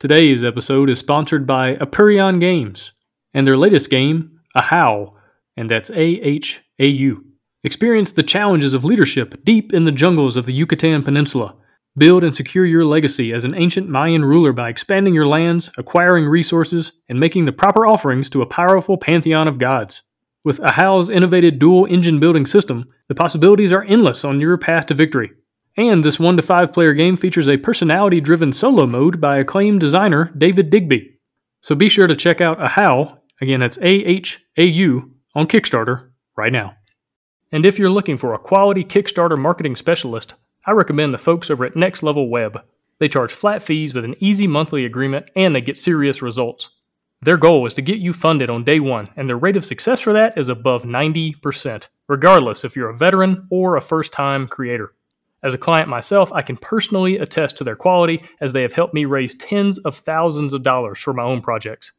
Today's episode is sponsored by Apurion Games and their latest game, Ahau, and that's A H A U. Experience the challenges of leadership deep in the jungles of the Yucatan Peninsula. Build and secure your legacy as an ancient Mayan ruler by expanding your lands, acquiring resources, and making the proper offerings to a powerful pantheon of gods. With Ahau's innovative dual engine building system, the possibilities are endless on your path to victory. And this 1 to 5 player game features a personality driven solo mode by acclaimed designer David Digby. So be sure to check out Ahau, again that's A H A U, on Kickstarter right now. And if you're looking for a quality Kickstarter marketing specialist, I recommend the folks over at Next Level Web. They charge flat fees with an easy monthly agreement and they get serious results. Their goal is to get you funded on day one, and their rate of success for that is above 90%, regardless if you're a veteran or a first time creator. As a client myself, I can personally attest to their quality as they have helped me raise tens of thousands of dollars for my own projects.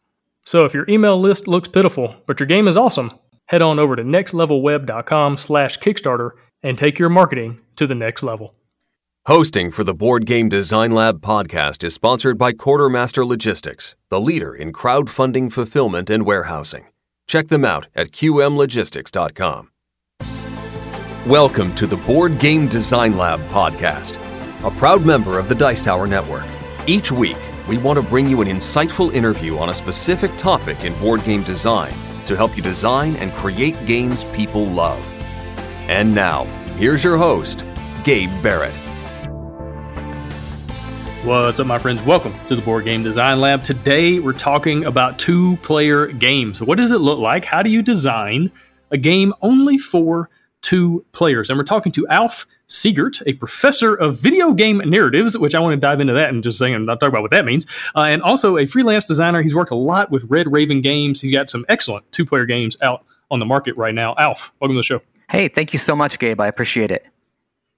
So if your email list looks pitiful, but your game is awesome, head on over to nextlevelweb.com slash Kickstarter and take your marketing to the next level. Hosting for the Board Game Design Lab podcast is sponsored by Quartermaster Logistics, the leader in crowdfunding fulfillment and warehousing. Check them out at qmlogistics.com. Welcome to the Board Game Design Lab podcast, a proud member of the Dice Tower Network. Each week, we want to bring you an insightful interview on a specific topic in board game design to help you design and create games people love. And now, here's your host, Gabe Barrett. What's up, my friends? Welcome to the Board Game Design Lab. Today, we're talking about two player games. What does it look like? How do you design a game only for two players. And we're talking to Alf Seegert, a professor of video game narratives, which I want to dive into that and just a second. I'll talk about what that means. Uh, and also a freelance designer. He's worked a lot with Red Raven Games. He's got some excellent two player games out on the market right now. Alf, welcome to the show. Hey, thank you so much, Gabe. I appreciate it.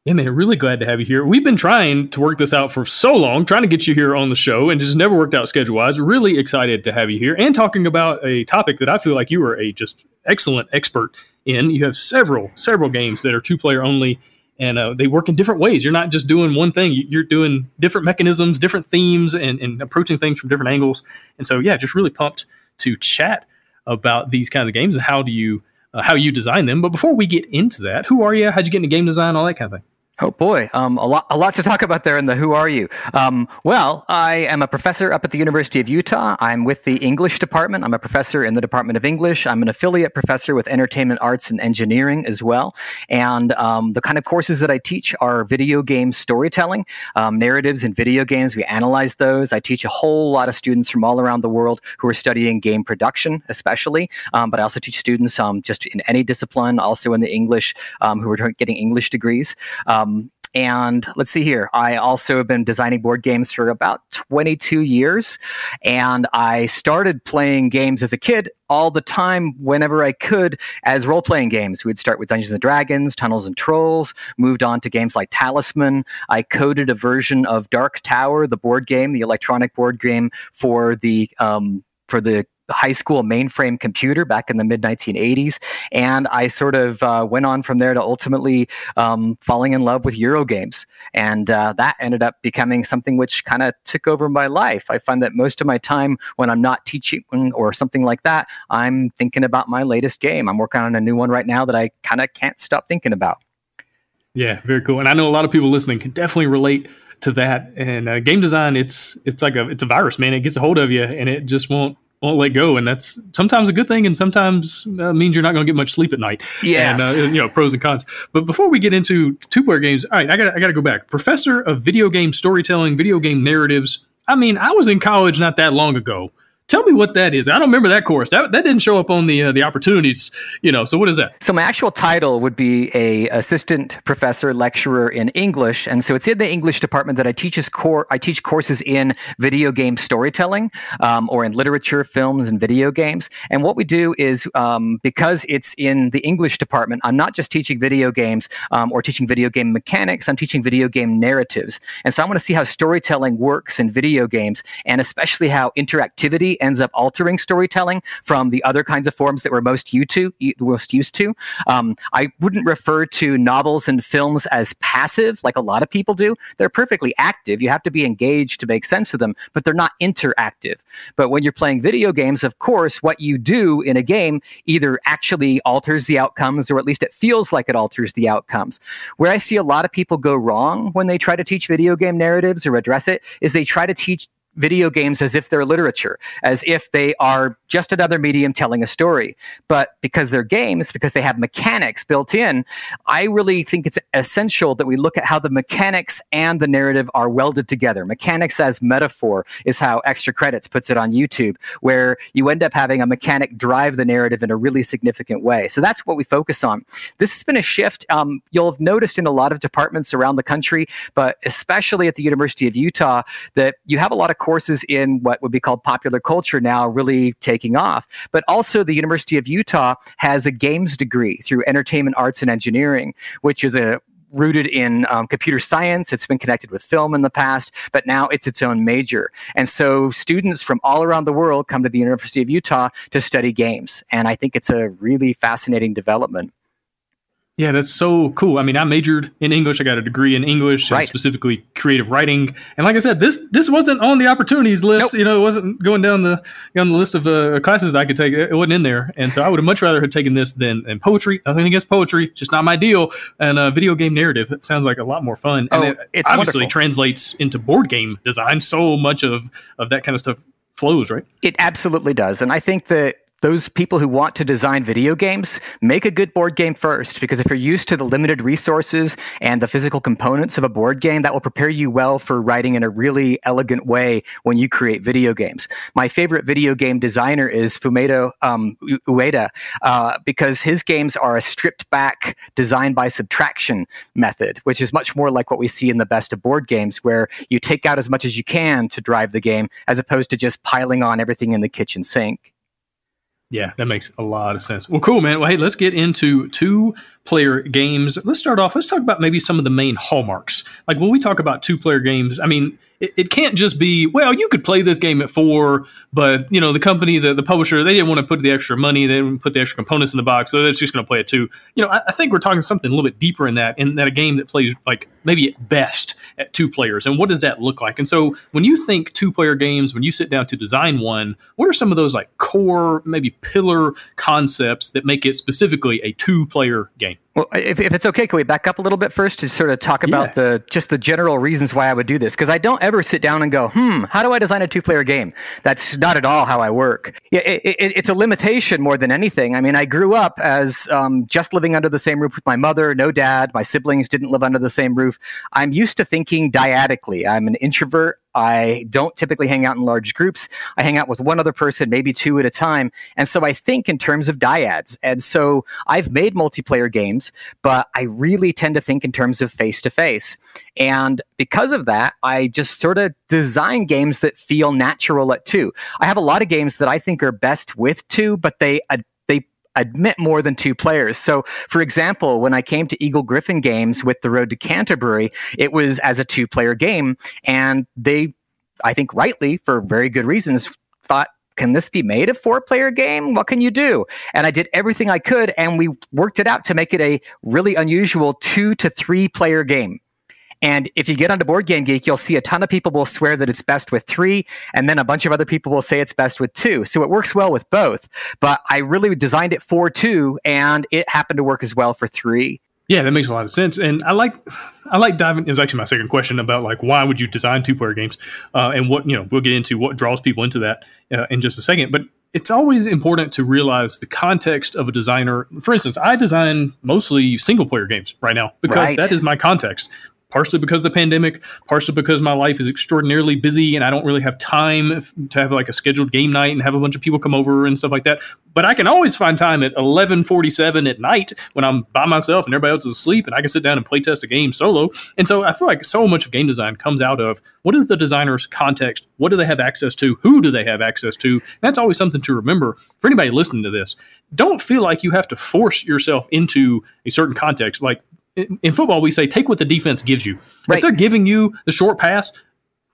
Yeah, man, really glad to have you here. We've been trying to work this out for so long, trying to get you here on the show, and just never worked out schedule wise. Really excited to have you here and talking about a topic that I feel like you are a just excellent expert in. You have several, several games that are two player only, and uh, they work in different ways. You're not just doing one thing, you're doing different mechanisms, different themes, and, and approaching things from different angles. And so, yeah, just really pumped to chat about these kinds of games and how do you. Uh, how you design them. But before we get into that, who are you? How'd you get into game design? All that kind of thing. Oh boy, um, a lot, a lot to talk about there in the Who Are You? Um, well, I am a professor up at the University of Utah. I'm with the English department. I'm a professor in the Department of English. I'm an affiliate professor with Entertainment Arts and Engineering as well. And um, the kind of courses that I teach are video game storytelling, um, narratives in video games. We analyze those. I teach a whole lot of students from all around the world who are studying game production, especially. Um, but I also teach students um, just in any discipline, also in the English, who are getting English degrees. Um, and let's see here. I also have been designing board games for about 22 years. And I started playing games as a kid all the time whenever I could as role playing games. We'd start with Dungeons and Dragons, Tunnels and Trolls, moved on to games like Talisman. I coded a version of Dark Tower, the board game, the electronic board game for the um, for the high school mainframe computer back in the mid 1980s. And I sort of uh, went on from there to ultimately um, falling in love with Euro games. And uh, that ended up becoming something which kind of took over my life. I find that most of my time when I'm not teaching or something like that, I'm thinking about my latest game. I'm working on a new one right now that I kind of can't stop thinking about. Yeah, very cool. And I know a lot of people listening can definitely relate to that. And uh, game design, it's it's like a it's a virus, man. It gets a hold of you, and it just won't won't let go, and that's sometimes a good thing, and sometimes uh, means you're not going to get much sleep at night. Yeah, and uh, you know pros and cons. But before we get into two player games, all right, I got I got to go back. Professor of video game storytelling, video game narratives. I mean, I was in college not that long ago Tell me what that is. I don't remember that course. That, that didn't show up on the uh, the opportunities. You know. So what is that? So my actual title would be a assistant professor lecturer in English, and so it's in the English department that I teach core. I teach courses in video game storytelling, um, or in literature, films, and video games. And what we do is um, because it's in the English department, I'm not just teaching video games um, or teaching video game mechanics. I'm teaching video game narratives, and so I want to see how storytelling works in video games, and especially how interactivity ends up altering storytelling from the other kinds of forms that we're most used to. Most used to. Um, I wouldn't refer to novels and films as passive, like a lot of people do. They're perfectly active. You have to be engaged to make sense of them, but they're not interactive. But when you're playing video games, of course, what you do in a game either actually alters the outcomes, or at least it feels like it alters the outcomes. Where I see a lot of people go wrong when they try to teach video game narratives or address it is they try to teach video games as if they're literature, as if they are just another medium telling a story. But because they're games, because they have mechanics built in, I really think it's essential that we look at how the mechanics and the narrative are welded together. Mechanics as metaphor is how Extra Credits puts it on YouTube, where you end up having a mechanic drive the narrative in a really significant way. So that's what we focus on. This has been a shift um, you'll have noticed in a lot of departments around the country, but especially at the University of Utah, that you have a lot of courses in what would be called popular culture now really taking off. But also, the University of Utah has a games degree through entertainment arts and engineering, which is a rooted in um, computer science. It's been connected with film in the past, but now it's its own major. And so students from all around the world come to the University of Utah to study games. And I think it's a really fascinating development. Yeah, that's so cool. I mean, I majored in English. I got a degree in English, right. specifically creative writing. And like I said, this this wasn't on the opportunities list. Nope. You know, it wasn't going down the on the list of uh, classes that I could take. It wasn't in there. And so I would have much rather have taken this than, than poetry. Nothing against poetry, just not my deal. And uh, video game narrative. It sounds like a lot more fun. Oh, and it obviously wonderful. translates into board game design. So much of of that kind of stuff flows, right? It absolutely does. And I think that those people who want to design video games make a good board game first because if you're used to the limited resources and the physical components of a board game that will prepare you well for writing in a really elegant way when you create video games. My favorite video game designer is fumito um, ueda uh, because his games are a stripped back design by subtraction method which is much more like what we see in the best of board games where you take out as much as you can to drive the game as opposed to just piling on everything in the kitchen sink yeah, that makes a lot of sense. Well, cool, man. Well, hey, let's get into two player games. Let's start off. Let's talk about maybe some of the main hallmarks. Like when we talk about two player games, I mean, it, it, can't just be, well, you could play this game at four, but, you know, the company, the, the publisher, they didn't want to put the extra money, they didn't put the extra components in the box, so they're just going to play it two. You know, I, I, think we're talking something a little bit deeper in that, in that a game that plays like maybe at best at two players. And what does that look like? And so when you think two player games, when you sit down to design one, what are some of those like core, maybe pillar concepts that make it specifically a two player game? Well, if, if it's okay, can we back up a little bit first to sort of talk about yeah. the just the general reasons why I would do this? Because I don't ever sit down and go, hmm, how do I design a two-player game? That's not at all how I work. Yeah, it, it, it's a limitation more than anything. I mean, I grew up as um, just living under the same roof with my mother, no dad. My siblings didn't live under the same roof. I'm used to thinking dyadically. I'm an introvert. I don't typically hang out in large groups. I hang out with one other person, maybe two at a time. And so I think in terms of dyads. And so I've made multiplayer games, but I really tend to think in terms of face to face. And because of that, I just sort of design games that feel natural at two. I have a lot of games that I think are best with two, but they admit more than two players. So, for example, when I came to Eagle Gryphon Games with The Road to Canterbury, it was as a two player game. And they, I think rightly, for very good reasons, thought, can this be made a four player game? What can you do? And I did everything I could, and we worked it out to make it a really unusual two to three player game. And if you get onto Board Game Geek, you'll see a ton of people will swear that it's best with three, and then a bunch of other people will say it's best with two. So it works well with both. But I really designed it for two, and it happened to work as well for three. Yeah, that makes a lot of sense, and I like I like diving. It was actually my second question about like why would you design two player games, uh, and what you know we'll get into what draws people into that uh, in just a second. But it's always important to realize the context of a designer. For instance, I design mostly single player games right now because right. that is my context partially because of the pandemic, partially because my life is extraordinarily busy and I don't really have time to have like a scheduled game night and have a bunch of people come over and stuff like that. But I can always find time at 11:47 at night when I'm by myself and everybody else is asleep and I can sit down and play test a game solo. And so I feel like so much of game design comes out of what is the designer's context? What do they have access to? Who do they have access to? And that's always something to remember for anybody listening to this. Don't feel like you have to force yourself into a certain context. Like in football, we say take what the defense gives you. Right. If they're giving you the short pass,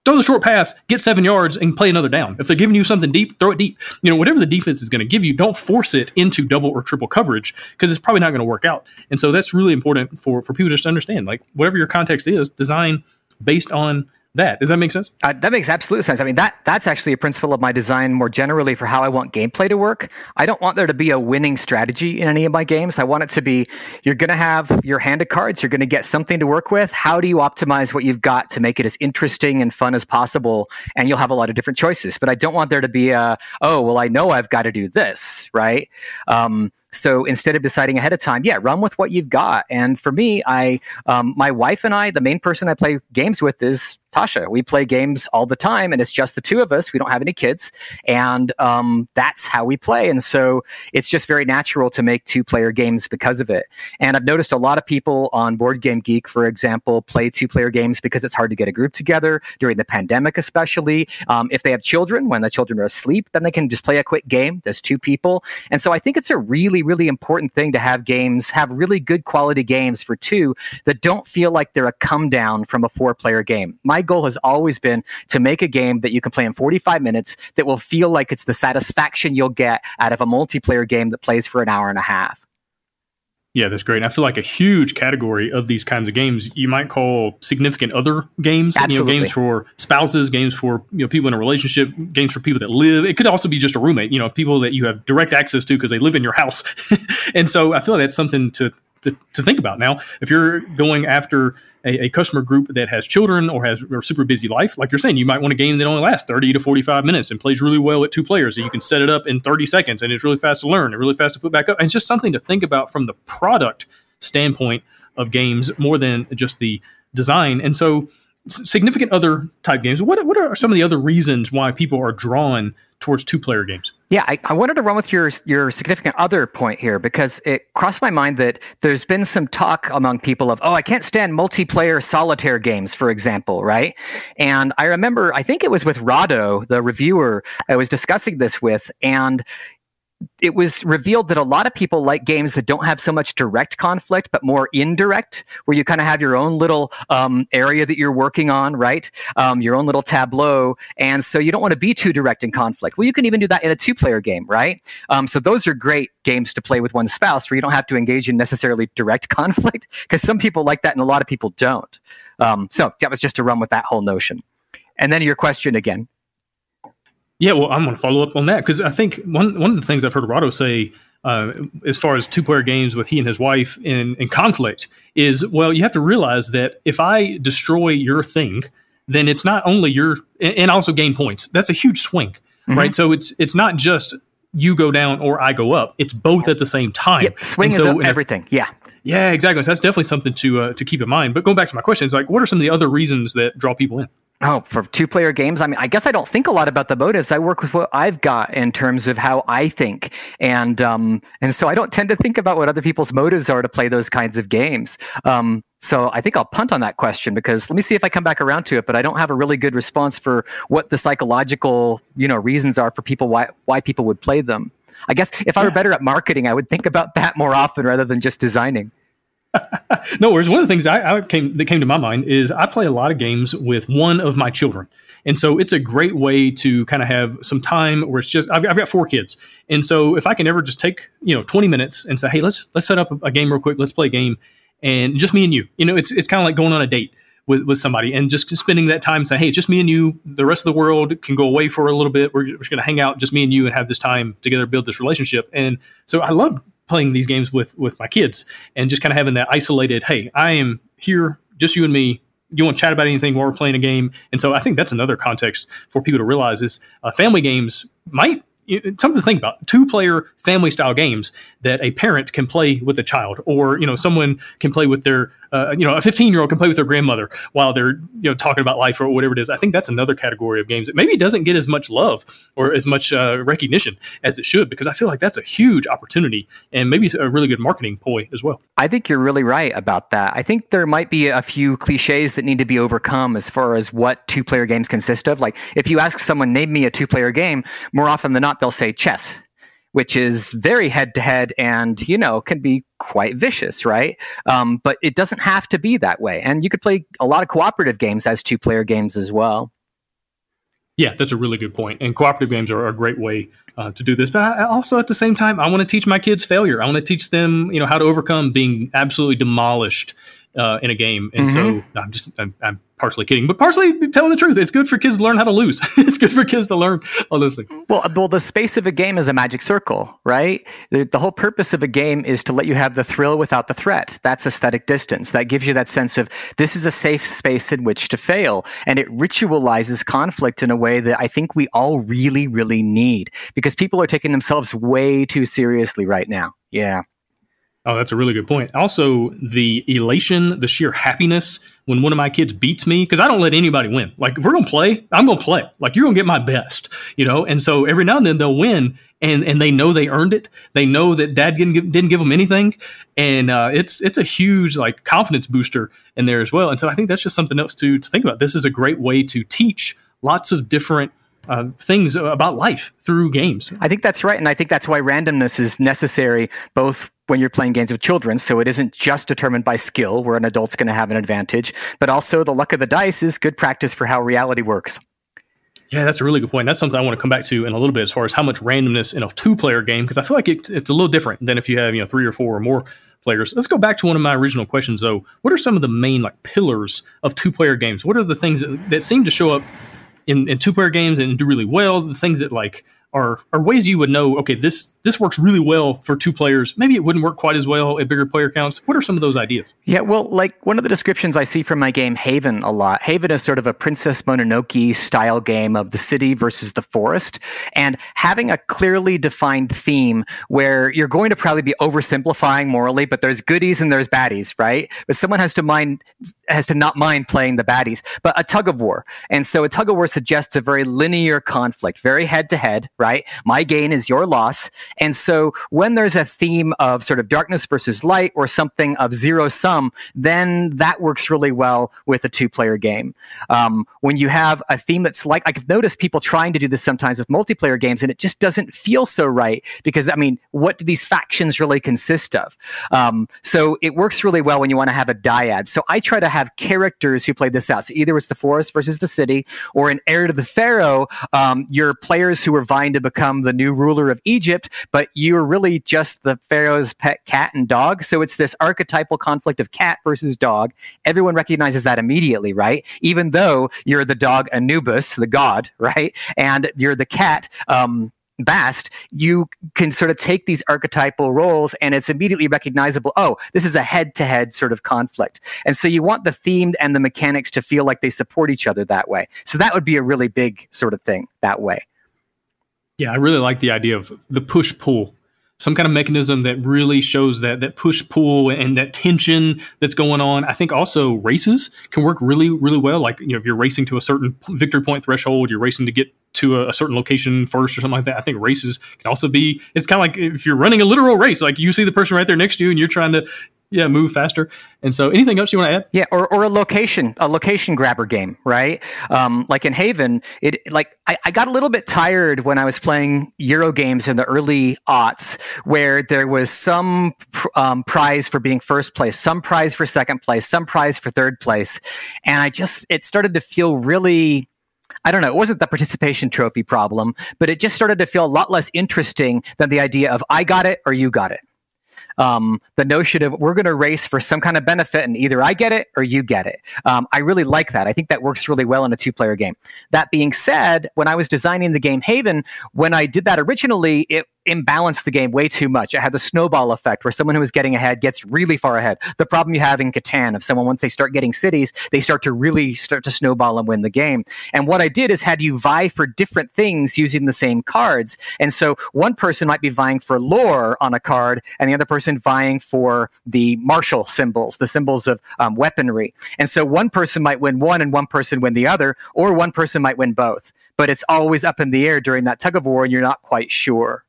throw the short pass, get seven yards, and play another down. If they're giving you something deep, throw it deep. You know, whatever the defense is going to give you, don't force it into double or triple coverage because it's probably not going to work out. And so that's really important for for people just to understand. Like whatever your context is, design based on that. Does that make sense? Uh, that makes absolute sense. I mean, that that's actually a principle of my design more generally for how I want gameplay to work. I don't want there to be a winning strategy in any of my games. I want it to be you're going to have your hand of cards, you're going to get something to work with. How do you optimize what you've got to make it as interesting and fun as possible? And you'll have a lot of different choices. But I don't want there to be a, oh, well, I know I've got to do this, right? Um, so instead of deciding ahead of time, yeah, run with what you've got. And for me, I, um, my wife and I, the main person I play games with is Tasha. We play games all the time, and it's just the two of us. We don't have any kids, and um, that's how we play. And so it's just very natural to make two-player games because of it. And I've noticed a lot of people on Board Game Geek, for example, play two-player games because it's hard to get a group together during the pandemic, especially um, if they have children. When the children are asleep, then they can just play a quick game. There's two people, and so I think it's a really really, really important thing to have games, have really good quality games for two that don't feel like they're a come down from a four player game. My goal has always been to make a game that you can play in 45 minutes that will feel like it's the satisfaction you'll get out of a multiplayer game that plays for an hour and a half. Yeah, that's great. And I feel like a huge category of these kinds of games you might call significant other games. Absolutely. You know, games for spouses, games for you know people in a relationship, games for people that live. It could also be just a roommate. You know, people that you have direct access to because they live in your house. and so I feel like that's something to, to to think about. Now, if you're going after a, a, customer group that has children or has a super busy life, like you're saying, you might want a game that only lasts 30 to 45 minutes and plays really well at two players. So you can set it up in 30 seconds and it's really fast to learn and really fast to put back up. And it's just something to think about from the product standpoint of games more than just the design. And so significant other type games. What, what are some of the other reasons why people are drawn towards two player games? Yeah, I, I, wanted to run with your your significant other point here because it crossed my mind that there's been some talk among people of, oh, I can't stand multiplayer solitaire games, for example, right? And I remember, I think it was with Rahdo, the reviewer, I was discussing this with, and it was revealed that a lot of people like games that don't have so much direct conflict, but more indirect, where you kind of have your own little um, area that you're working on, right? Um, your own little tableau. And so you don't want to be too direct in conflict. Well, you can even do that in a two player game, right? Um, so those are great games to play with one spouse where you don't have to engage in necessarily direct conflict because some people like that and a lot of people don't. Um, so that was just to run with that whole notion. And then your question again. Yeah, well, I'm going to follow up on that because I think one one of the things I've heard Rahdo say, uh, as far as two player games with he and his wife in, in conflict, is well, you have to realize that if I destroy your thing, then it's not only your and also gain points. That's a huge swing, mm-hmm. right? So it's it's not just you go down or I go up. It's both at the same time. Yep, swing so, is everything. Yeah. Yeah, exactly. So that's definitely something to uh, to keep in mind. But going back to my question, it's like, what are some of the other reasons that draw people in? Oh, for two player games, I mean, I guess I don't think a lot about the motives. I work with what I've got in terms of how I think, and um, and so I don't tend to think about what other people's motives are to play those kinds of games. Um, so I think I'll punt on that question because let me see if I come back around to it. But I don't have a really good response for what the psychological, you know, reasons are for people why why people would play them. I guess if I were better at marketing, I would think about that more often rather than just designing. no worries. One of the things I, I, came that came to my mind is I play a lot of games with one of my children, and so it's a great way to kind of have some time where it's just I've, I've, got four kids, and so if I can ever just take you know twenty minutes and say, hey, let's let's set up a, game real quick, let's play a game, and just me and you, you know, it's it's kind of like going on a date. With, with somebody and just spending that time saying, hey, just me and you. The rest of the world can go away for a little bit. We're, we're just going to hang out, just me and you, and have this time together, build this relationship. And so I love playing these games with with my kids and just kind of having that isolated hey i am here just you and me. You want to chat about anything while we're playing a game? And so i think that's another context for people to realize is uh, family games might something to think about. Two player family style games that a parent can play with a child or you know someone can play with their uh, you know a 15 year old can play with their grandmother while they're you know talking about life or whatever it is. I think that's another category of games that maybe doesn't get as much love or as much uh, recognition as it should because i feel like that's a huge opportunity and maybe a really good marketing ploy as well. I think you're really right about that. I think there might be a few cliches that need to be overcome as far as what two player games consist of. Like if you ask someone name me a two player game more often than not they'll say chess which is very head to head and you know can be quite vicious right um, but it doesn't have to be that way and you could play a lot of cooperative games as two player games as well Yeah, that's a really good point. And cooperative games are a great way uh, to do this. But I, also at the same time, I want to teach my kids failure. I want to teach them, you know, how to overcome being absolutely demolished uh, in a game. And mm-hmm. so I'm just I'm, I'm, partially kidding, but partially telling the truth. It's good for kids to learn how to lose. it's good for kids to learn all those things. Well, well, the space of a game is a magic circle, right? The, the whole purpose of a game is to let you have the thrill without the threat. That's aesthetic distance. That gives you that sense of this is a safe space in which to fail, and it ritualizes conflict in a way that I think we all really, really need because people are taking themselves way too seriously right now. Yeah. Oh, that's a really good point. Also, the elation, the sheer happiness when one of my kids beats me, because I don't let anybody win. Like, if we're going to play, I'm going to play. Like, you're going to get my best, you know? And so every now and then they'll win and, and they know they earned it. They know that dad didn't give, didn't give them anything. And uh, it's, it's a huge, like, confidence booster in there as well. And so I think that's just something else to, to think about. This is a great way to teach lots of different uh, things about life through games. I think that's right. And I think that's why randomness is necessary both when you're playing games with children. So it isn't just determined by skill, where an adult's going to have an advantage, but also the luck of the dice is good practice for how reality works. Yeah, that's a really good point. That's something I want to come back to in a little bit as far as how much randomness in a two-player game, because I feel like it, it's a little different than if you have you know three or four or more players. Let's go back to one of my original questions though. What are some of the main like pillars of two-player games? What are the things that, that seem to show up in, in two-player games and do really well? The things that like are are ways you would know okay this this works really well for two players. Maybe it wouldn't work quite as well at bigger player counts. What are some of those ideas? Yeah well like one of the descriptions i see from my game haven a lot. Haven is sort of a princess mononoke style game of the city versus the forest. And having a clearly defined theme where you're going to probably be oversimplifying morally but there's goodies and there's baddies right? But someone has to mind has to not mind playing the baddies. But a tug of war and so a tug of war suggests a very linear conflict very head to head right? My gain is your loss. And so when there's a theme of sort of darkness versus light or something of zero sum, then that works really well with a two player game. Um, when you have a theme that's like, I've noticed people trying to do this sometimes with multiplayer games, and it just doesn't feel so right because, I mean, what do these factions really consist of? Um, so it works really well when you want to have a dyad. So I try to have characters who play this out. So either it's the forest versus the city, or in Heir to the Pharaoh, um, your players who are vying trying to become the new ruler of Egypt, but you're really just the Pharaoh's pet cat and dog. So it's this archetypal conflict of cat versus dog. Everyone recognizes that immediately, right? Even though you're the dog Anubis, the god, right? And you're the cat, um, Bast, you can sort of take these archetypal roles and it's immediately recognizable. Oh, this is a head to head sort of conflict. And so you want the themed and the mechanics to feel like they support each other that way. So that would be a really big sort of thing that way. Yeah, I really like the idea of the push pull. Some kind of mechanism that really shows that that push pull and that tension that's going on. I think also races can work really really well. Like you know, if you're racing to a certain victory point threshold, you're racing to get to a, a, certain location first or something like that. I think races can also be. It's kind of like if you're running a literal race, like you see the person right there next to you, and you're trying to yeah move faster. And so anything else you want to add? Yeah or, or a location a location grabber game right? Um, like in haven it like I, I, got a little bit tired when i was playing euro games in the early aughts where there was some um, prize for being first place some prize for second place some prize for third place. And i just it started to feel really I don't know, it wasn't the participation trophy problem, but it just started to feel a lot less interesting than the idea of I got it or you got it um, the notion of we're going to race for some kind of benefit and either I get it or you get it. Um, I really like that. I think that works really well in a two player game. That being said, when I was designing the game Haven, when I did that originally, it imbalanced the game way too much. It had the snowball effect where someone who is getting ahead gets really far ahead. The problem you have in Catan, if someone once they start getting cities, they start to really start to snowball and win the game. And what I did is had you vie for different things using the same cards. And so one person might be vying for lore on a card, and the other person vying for the martial symbols, the symbols of um, weaponry. And so one person might win one and one person win the other, or one person might win both. But it's always up in the air during that tug of war, and you're not quite sure.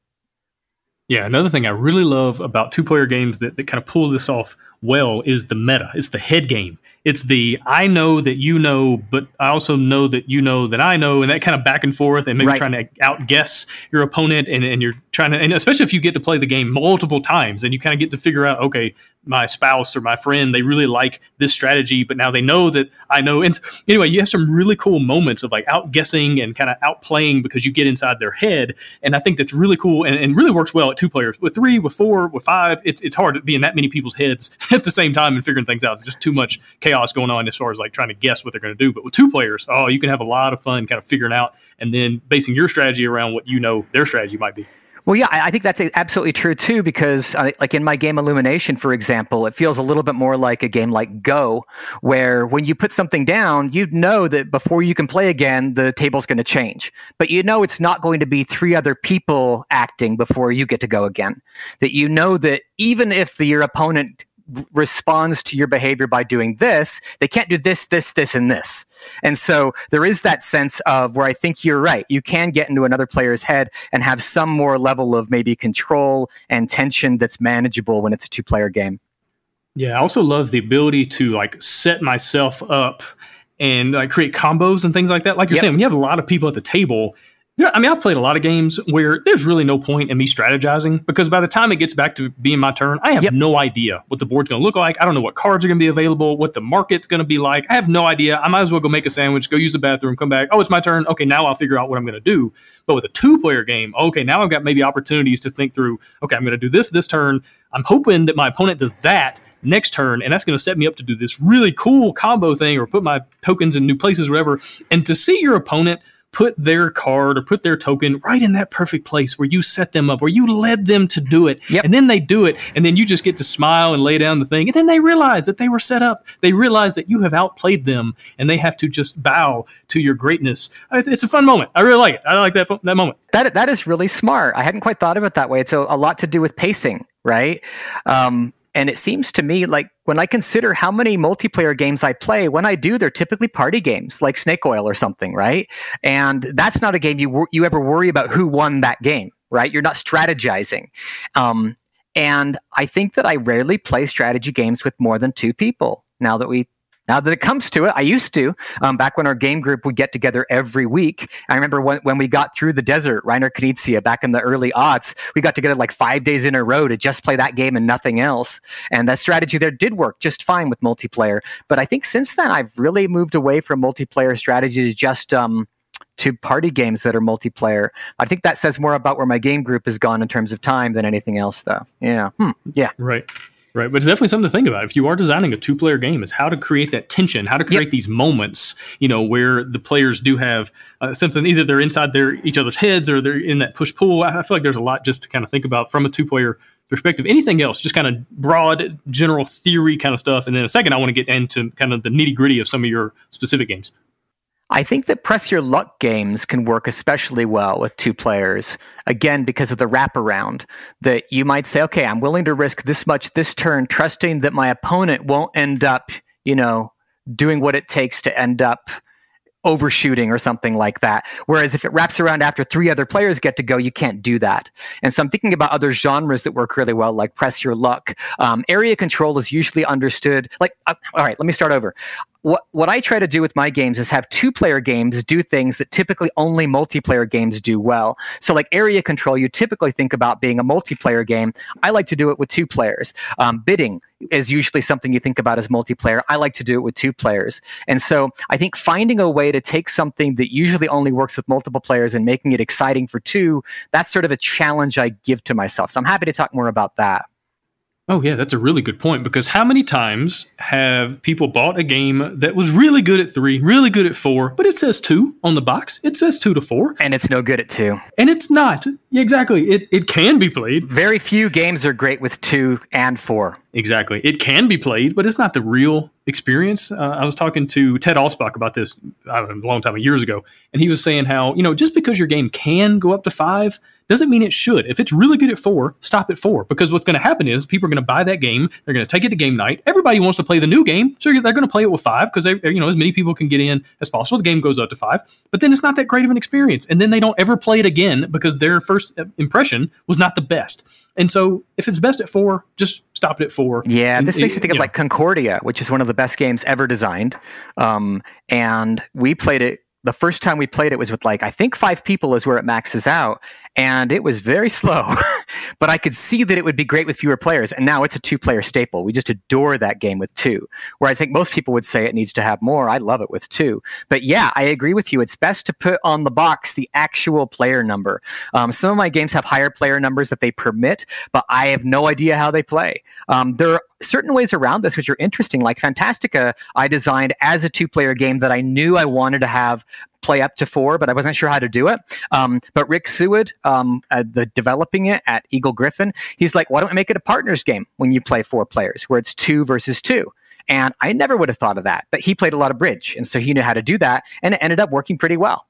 Yeah, another thing I really love about two player games that, that kind of pull this off well is the meta. It's the head game. It's the I know that you know, but I also know that you know that I know, and that kind of back and forth, and maybe right. trying to outguess your opponent, and, and you're trying to, and especially if you get to play the game multiple times, and you kind of get to figure out, okay, my spouse or my friend, they really like this strategy, but now they know that I know. And anyway, you have some really cool moments of like outguessing and kind of outplaying because you get inside their head, and I think that's really cool and, and really works well at two players. With three, with four, with five, it's it's hard to be in that many people's heads at the same time and figuring things out. It's just too much chaos going on as far as like trying to guess what they're going to do. But with two players, oh, you can have a lot of fun kind of figuring out and then basing your strategy around what you know their strategy might be. Well, yeah, I think that's absolutely true too. Because, uh, like in my game Illumination, for example, it feels a little bit more like a game like Go, where when you put something down, you know that before you can play again, the table's going to change. But you know it's not going to be three other people acting before you get to go again. That you know that even if your opponent responds to your behavior by doing this, they can't do this, this, this, and this. And so there is that sense of where I think you're right. You can get into another player's head and have some more level of maybe control and tension that's manageable when it's a two player game. Yeah, I also love the ability to like set myself up and like create combos and things like that. Like you're yep. saying, when you have a lot of people at the table, I mean, I've played a lot of games where there's really no point in me strategizing because by the time it gets back to being my turn, I have yep. no idea what the board's going to look like. I don't know what cards are going to be available, what the market's going to be like. I have no idea. I might as well go make a sandwich, go use the bathroom, come back. Oh, it's my turn. Okay, now I'll figure out what I'm going to do. But with a two player game, okay, now I've got maybe opportunities to think through, okay, I'm going to do this this turn. I'm hoping that my opponent does that next turn, and that's going to set me up to do this really cool combo thing or put my tokens in new places, or whatever. And to see your opponent – put their card or put their token right in that perfect place where you set them up, where you led them to do it. Yep. And then they do it. And then you just get to smile and lay down the thing. And then they realize that they were set up. They realize that you have outplayed them and they have to just bow to your greatness. It's, a fun moment. I really like it. I like that, that moment. That, that is really smart. I hadn't quite thought of it that way. It's a, a lot to do with pacing, right? Um, and it seems to me like when I consider how many multiplayer games I play, when I do, they're typically party games like Snake Oil or something, right? And that's not a game you you ever worry about who won that game, right? You're not strategizing. Um, and I think that I rarely play strategy games with more than two people. Now that we now that it comes to it, I used to. Um, back when our game group would get together every week. I remember when, when we got through the desert, Reiner Knizia, back in the early aughts, we got together like five days in a row to just play that game and nothing else. And that strategy there did work just fine with multiplayer. But I think since then, I've really moved away from multiplayer strategies just um, to party games that are multiplayer. I think that says more about where my game group has gone in terms of time than anything else, though. Yeah. Hmm. Yeah. Right. Right, but it's definitely something to think about. If you are designing a two-player game, is how to create that tension, how to create yep. these moments, you know, where the players do have uh, something. Either they're inside their each other's heads, or they're in that push-pull. I feel like there's a lot just to kind of think about from a two-player perspective. Anything else, just kind of broad, general theory kind of stuff, and then a second, I want to get into kind of the nitty-gritty of some of your specific games. I think that press your luck games can work especially well with two players. Again, because of the wraparound that you might say, okay, I'm willing to risk this much this turn, trusting that my opponent won't end up, you know, doing what it takes to end up overshooting or something like that. Whereas if it wraps around after three other players get to go, you can't do that. And so I'm thinking about other genres that work really well, like press your luck. Um, area control is usually understood. Like, uh, all right, let me start over what what I try to do with my games is have two player games do things that typically only multiplayer games do well. So like area control, you typically think about being a multiplayer game. I like to do it with two players. Um, bidding is usually something you think about as multiplayer. I like to do it with two players. And so I think finding a way to take something that usually only works with multiple players and making it exciting for two, that's sort of a challenge I give to myself. So I'm happy to talk more about that. Oh yeah, that's a really good point because how many times have people bought a game that was really good at 3, really good at 4, but it says 2 on the box. It says 2 to 4 and it's no good at 2. And it's not. Exactly. It it can be played. Very few games are great with 2 and 4. Exactly. It can be played, but it's not the real experience. Uh, I was talking to Ted Alspach about this know, a long time, years ago, and he was saying how, you know, just because your game can go up to five doesn't mean it should. If it's really good at four, stop at four. Because what's going to happen is people are going to buy that game. They're going to take it to game night. Everybody wants to play the new game, so they're going to play it with five because you know as many people can get in as possible. The game goes up to five, but then it's not that great of an experience, and then they don't ever play it again because their first impression was not the best. And so if it's best at four, just stop it at four. Yeah, and, this makes me think of know. like Concordia, which is one of the best games ever designed. Um, and we played it the first time we played it was with like I think five people is where it maxes out, and it was very slow. but I could see that it would be great with fewer players, and now it's a two-player staple. We just adore that game with two. Where I think most people would say it needs to have more. I love it with two. But yeah, I agree with you. It's best to put on the box the actual player number. Um, some of my games have higher player numbers that they permit, but I have no idea how they play. Um, there are certain ways around this which are interesting. Like Fantastiqa, I designed as a two-player game that I knew I wanted to have play up to four, but I wasn't sure how to do it. Um, but Rick Soued, um, uh, the developing it at Eagle Gryphon, he's like, why don't we make it a partners game when you play four players, where it's two versus two? And I never would have thought of that, but he played a lot of bridge, and so he knew how to do that, and it ended up working pretty well.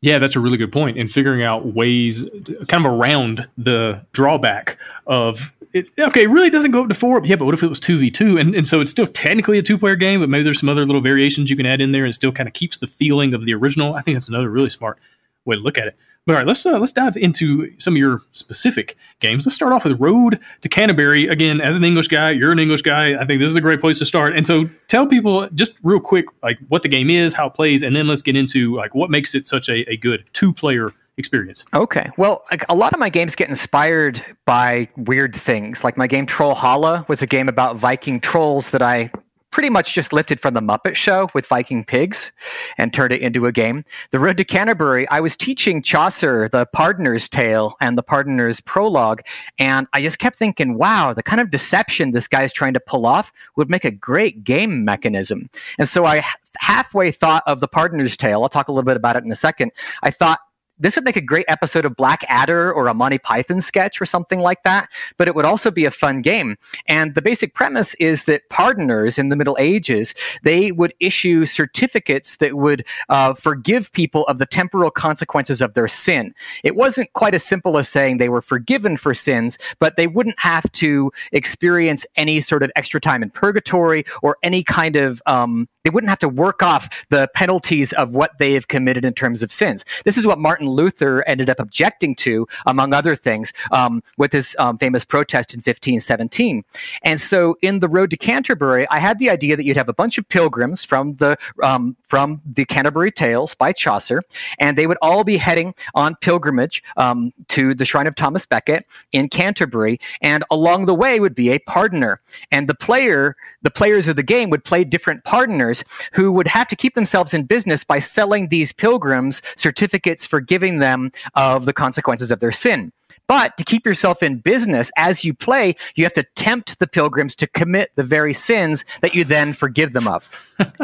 Yeah, that's a really good point. In figuring out ways kind of around the drawback of it, okay, it really doesn't go up to four. Yeah, but what if it was two v two? And and so it's still technically a two player game, but maybe there's some other little variations you can add in there, and still kind of keeps the feeling of the original. I think that's another really smart way to look at it. But all right, let's uh, let's dive into some of your specific games. Let's start off with Road to Canterbury. Again, as an English guy, you're an English guy. I think this is a great place to start. And so, tell people just real quick, like what the game is, how it plays, and then let's get into like what makes it such a, a good two player experience. Okay. Well, a lot of my games get inspired by weird things. Like my game Trollhalla was a game about Viking trolls that I pretty much just lifted from the Muppet Show with Viking pigs and turned it into a game. The Road to Canterbury, I was teaching Chaucer the Pardoner's Tale and the Pardoner's Prologue, and I just kept thinking, wow, the kind of deception this guy's trying to pull off would make a great game mechanism. And so I halfway thought of the Pardoner's Tale. I'll talk a little bit about it in a second. I thought this would make a great episode of Black Adder or a Monty Python sketch or something like that, but it would also be a fun game. And the basic premise is that pardoners in the Middle Ages, they would issue certificates that would uh, forgive people of the temporal consequences of their sin. It wasn't quite as simple as saying they were forgiven for sins, but they wouldn't have to experience any sort of extra time in purgatory or any kind of um, they wouldn't have to work off the penalties of what they have committed in terms of sins. This is what Martin Luther ended up objecting to, among other things, um, with his um, famous protest in 1517. And so, in the Road to Canterbury, I had the idea that you'd have a bunch of pilgrims from the um, from the Canterbury Tales by Chaucer, and they would all be heading on pilgrimage um, to the shrine of Thomas Becket in Canterbury, and along the way would be a pardoner, and the player, the players of the game would play different pardoners who would have to keep themselves in business by selling these pilgrims certificates for forgiving them of the consequences of their sin. But to keep yourself in business as you play, you have to tempt the pilgrims to commit the very sins that you then forgive them of.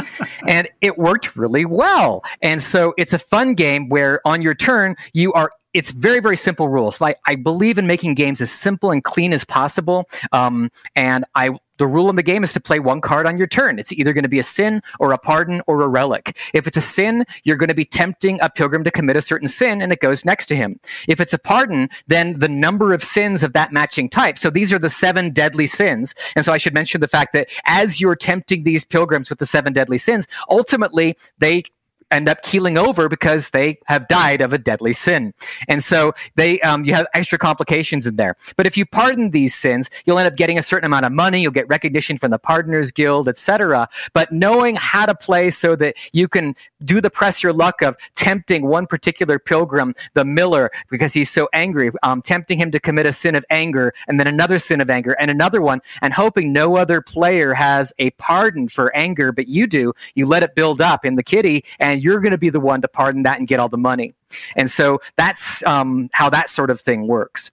and it worked really well. And so it's a fun game where on your turn, you are it's very very simple rules. I, I believe in making games as simple and clean as possible, um, and I the rule in the game is to play one card on your turn. It's either going to be a sin or a pardon or a relic. If it's a sin, you're going to be tempting a pilgrim to commit a certain sin and it goes next to him. If it's a pardon, then the number of sins of that matching type. So these are the seven deadly sins. And so I should mention the fact that as you're tempting these pilgrims with the seven deadly sins, ultimately they end up keeling over because they have died of a deadly sin. And so they um, you have extra complications in there. But if you pardon these sins, you'll end up getting a certain amount of money, you'll get recognition from the Pardoners Guild, etc. But knowing how to play so that you can do the press your luck of tempting one particular pilgrim, the miller, because he's so angry, um, tempting him to commit a sin of anger, and then another sin of anger, and another one, and hoping no other player has a pardon for anger, but you do. You let it build up in the kitty, and you're going to be the one to pardon that and get all the money. And so that's um, how that sort of thing works.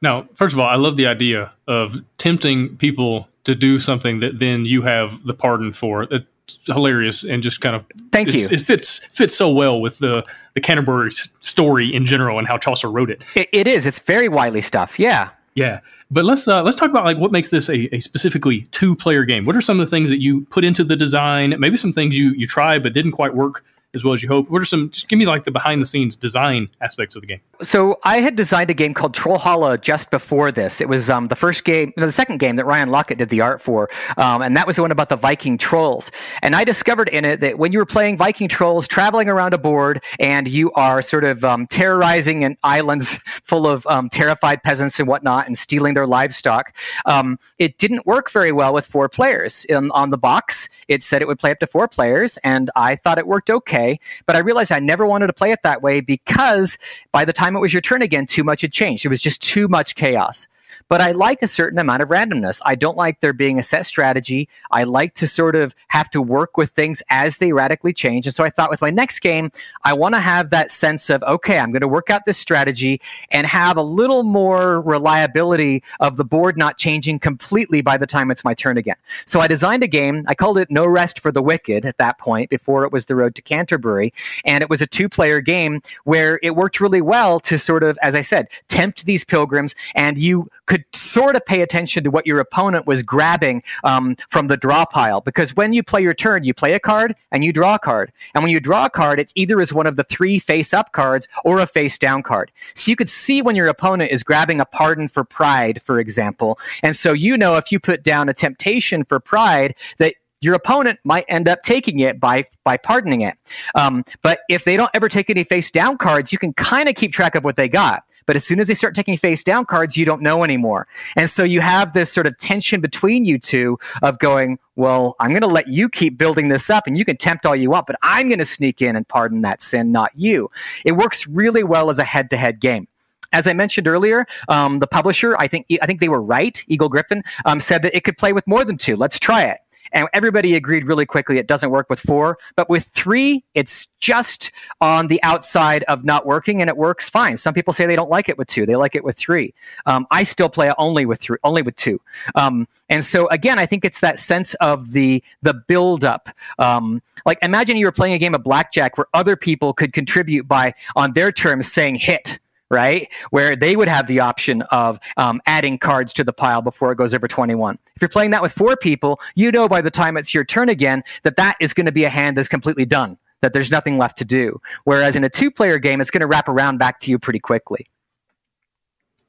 Now, first of all, I love the idea of tempting people to do something that then you have the pardon for. It's hilarious and just kind of thank you. It fits fits so well with the the Canterbury story in general and how Chaucer wrote it. it. It is. It's very wily stuff. Yeah. Yeah, but let's uh, let's talk about like what makes this a, a specifically two player game. What are some of the things that you put into the design? Maybe some things you you tried but didn't quite work as well as you hope. What are some? Just give me like the behind the scenes design aspects of the game. So I had designed a game called Trollhalla just before this. It was um, the first game, no, the second game that Ryan Laukat did the art for, um, and that was the one about the Viking trolls. And I discovered in it that when you were playing Viking trolls, traveling around a board, and you are sort of um, terrorizing an islands full of um, terrified peasants and whatnot, and stealing their livestock, um, it didn't work very well with four players. In, on the box, it said it would play up to four players, and I thought it worked okay. But I realized I never wanted to play it that way because by the time it was your turn again, too much had changed. It was just too much chaos. But I like a certain amount of randomness. I don't like there being a set strategy. I like to sort of have to work with things as they radically change. And so I thought with my next game, I want to have that sense of, okay, I'm going to work out this strategy and have a little more reliability of the board not changing completely by the time it's my turn again. So I designed a game. I called it No Rest for the Wicked at that point before it was The Road to Canterbury. And it was a two player game where it worked really well to sort of, as I said, tempt these pilgrims and you could sort of pay attention to what your opponent was grabbing um, from the draw pile. Because when you play your turn, you play a card and you draw a card. And when you draw a card, it either is one of the three face up cards or a face down card. So you could see when your opponent is grabbing a pardon for pride, for example. And so you know if you put down a temptation for pride that your opponent might end up taking it by by pardoning it. Um, but if they don't ever take any face down cards, you can kind of keep track of what they got. But as soon as they start taking face down cards, you don't know anymore. And so you have this sort of tension between you two of going, well, I'm going to let you keep building this up and you can tempt all you want, but I'm going to sneak in and pardon that sin, not you. It works really well as a head to head game as I mentioned earlier, um, the publisher, I think, I think they were right. Eagle Gryphon um, said that it could play with more than two. Let's try it. And everybody agreed really quickly it doesn't work with four. But with three, it's just on the outside of not working and it works fine. Some people say they don't like it with two, they like it with three. Um, I still play only with three, only with two. Um, and so again, I think it's that sense of the the build up. Um, like imagine you were playing a game of blackjack where other people could contribute by on their terms saying hit right? Where they would have the option of um, adding cards to the pile before it goes over 21. If you're playing that with four people, you know by the time it's your turn again that that is going to be a hand that's completely done, that there's nothing left to do. Whereas in a two player game, it's going to wrap around back to you pretty quickly.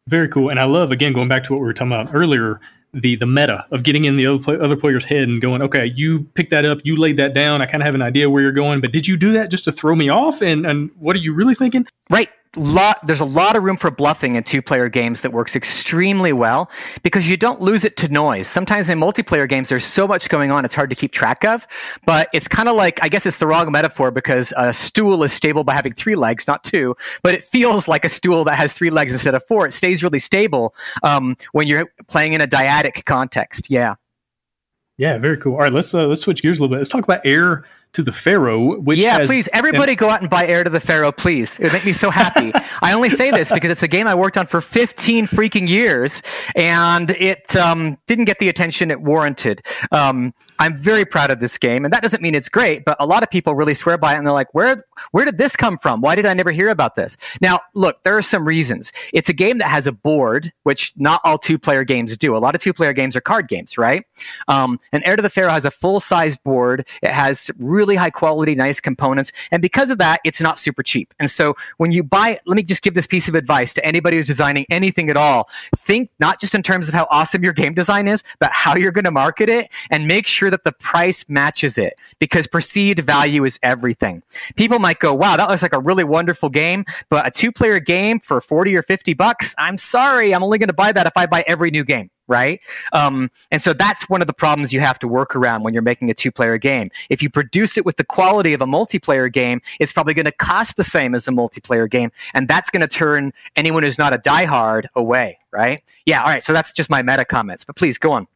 Very cool. And I love, again, going back to what we were talking about earlier, the the meta of getting in the other, play, other player's head and going, okay, you picked that up, you laid that down. I kind of have an idea where you're going, but did you do that just to throw me off? And and what are you really thinking? Right lot there's a lot of room for bluffing in two player games that works extremely well because you don't lose it to noise. Sometimes in multiplayer games there's so much going on it's hard to keep track of but it's kind of like i guess it's the wrong metaphor because a stool is stable by having three legs not two but it feels like a stool that has three legs instead of four. It stays really stable um, when you're playing in a dyadic context. Yeah. Yeah very cool. All right let's uh, let's switch gears a little bit. Let's talk about Heir to the Pharaoh, which yeah, has, please, everybody and, go out and buy Heir to the Pharaoh, please. It would make me so happy. I only say this because it's a game I worked on for 15 freaking years, and it um, didn't get the attention it warranted. Um, I'm very proud of this game, and that doesn't mean it's great, but a lot of people really swear by it, and they're like, "Where, where did this come from? Why did I never hear about this?" Now, look, there are some reasons. It's a game that has a board, which not all two-player games do. A lot of two-player games are card games, right? Um, and Heir to the Pharaoh has a full-sized board. It has really high quality, nice components, and because of that, it's not super cheap. And so, when you buy, let me just give this piece of advice to anybody who's designing anything at all: think not just in terms of how awesome your game design is, but how you're going to market it, and make sure that the price matches it because perceived value is everything. People might go, wow, that looks like a really wonderful game, but a two player game for 40 or 50 bucks, I'm sorry, I'm only going to buy that if I buy every new game right? Um, and so that's one of the problems you have to work around when you're making a two player game. If you produce it with the quality of a multiplayer game, it's probably going to cost the same as a multiplayer game. And that's going to turn anyone who's not a diehard away, right? Yeah, all right. So that's just my meta comments, but please go on.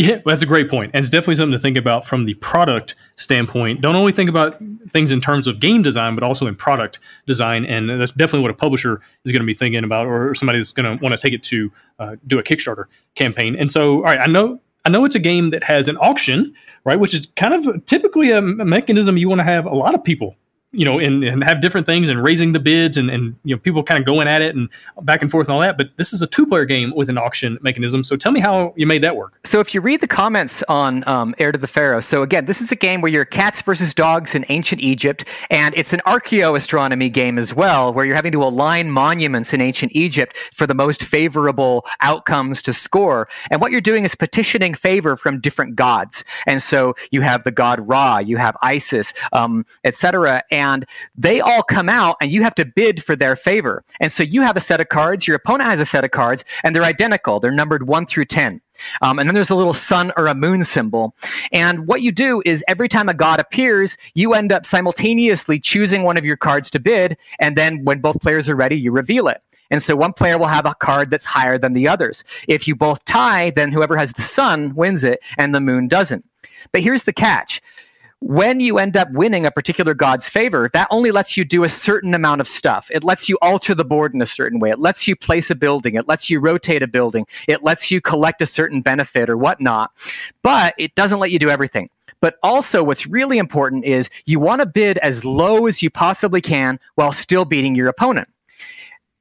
Yeah, well, that's a great point. And it's definitely something to think about from the product standpoint. Don't only think about things in terms of game design, but also in product design. And that's definitely what a publisher is going to be thinking about, or somebody that's going to want to take it to uh, do a Kickstarter campaign. And so, all right, I know. I know it's a game that has an auction, right? Which is kind of typically a mechanism you want to have a lot of people you know, and, and have different things and raising the bids and, and you know people kind of going at it and back and forth and all that. But this is a two player game with an auction mechanism. So tell me how you made that work. So if you read the comments on um, Heir to the Pharaoh, so again, this is a game where you're cats versus dogs in ancient Egypt, and it's an archaeoastronomy game as well, where you're having to align monuments in ancient Egypt for the most favorable outcomes to score. And what you're doing is petitioning favor from different gods. And so you have the god Ra, you have Isis, um, etc they all come out and you have to bid for their favor. And so you have a set of cards, your opponent has a set of cards, and they're identical. They're numbered one through 10. Um, and then there's a little sun or a moon symbol. And what you do is every time a god appears, you end up simultaneously choosing one of your cards to bid. And then when both players are ready, you reveal it. And so one player will have a card that's higher than the others. If you both tie, then whoever has the sun wins it and the moon doesn't. But here's the catch when you end up winning a particular god's favor, that only lets you do a certain amount of stuff. It lets you alter the board in a certain way. It lets you place a building. It lets you rotate a building. It lets you collect a certain benefit or whatnot. But it doesn't let you do everything. But also, what's really important is you want to bid as low as you possibly can while still beating your opponent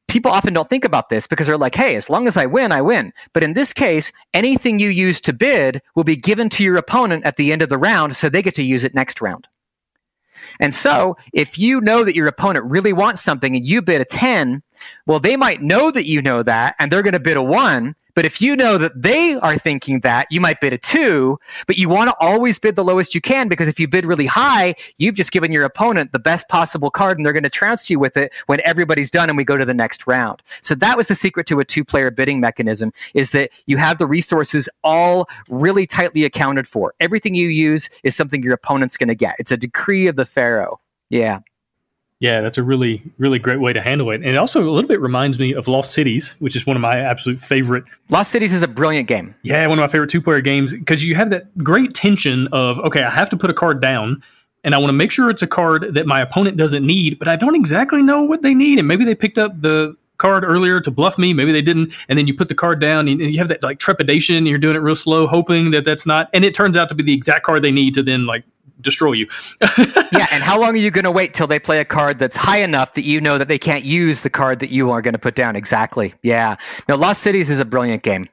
people often don't think about this because they're like, hey, as long as I win, I win. But in this case, anything you use to bid will be given to your opponent at the end of the round, so they get to use it next round. And so, if you know that your opponent really wants something and you bid a 10, well, they might know that you know that and they're going to bid a one. But if you know that they are thinking that, you might bid a two, but you want to always bid the lowest you can because if you bid really high, you've just given your opponent the best possible card and they're going to trounce you with it when everybody's done and we go to the next round. So that was the secret to a two player bidding mechanism is that you have the resources all really tightly accounted for. Everything you use is something your opponent's going to get. It's a decree of the Pharaoh. Yeah. Yeah, that's a really, really great way to handle it. And it also a little bit reminds me of Lost Cities, which is one of my absolute favorite. Lost Cities is a brilliant game. Yeah, one of my favorite two player games because you have that great tension of, okay, I have to put a card down and I want to make sure it's a card that my opponent doesn't need, but I don't exactly know what they need. And maybe they picked up the card earlier to bluff me. Maybe they didn't. And then you put the card down and you have that like trepidation. And you're doing it real slow, hoping that that's not. And it turns out to be the exact card they need to then like destroy you. yeah, and how long are you going to wait till they play a card that's high enough that you know that they can't use the card that you are going to put down? Exactly. Yeah. Now, Lost Cities is a brilliant game.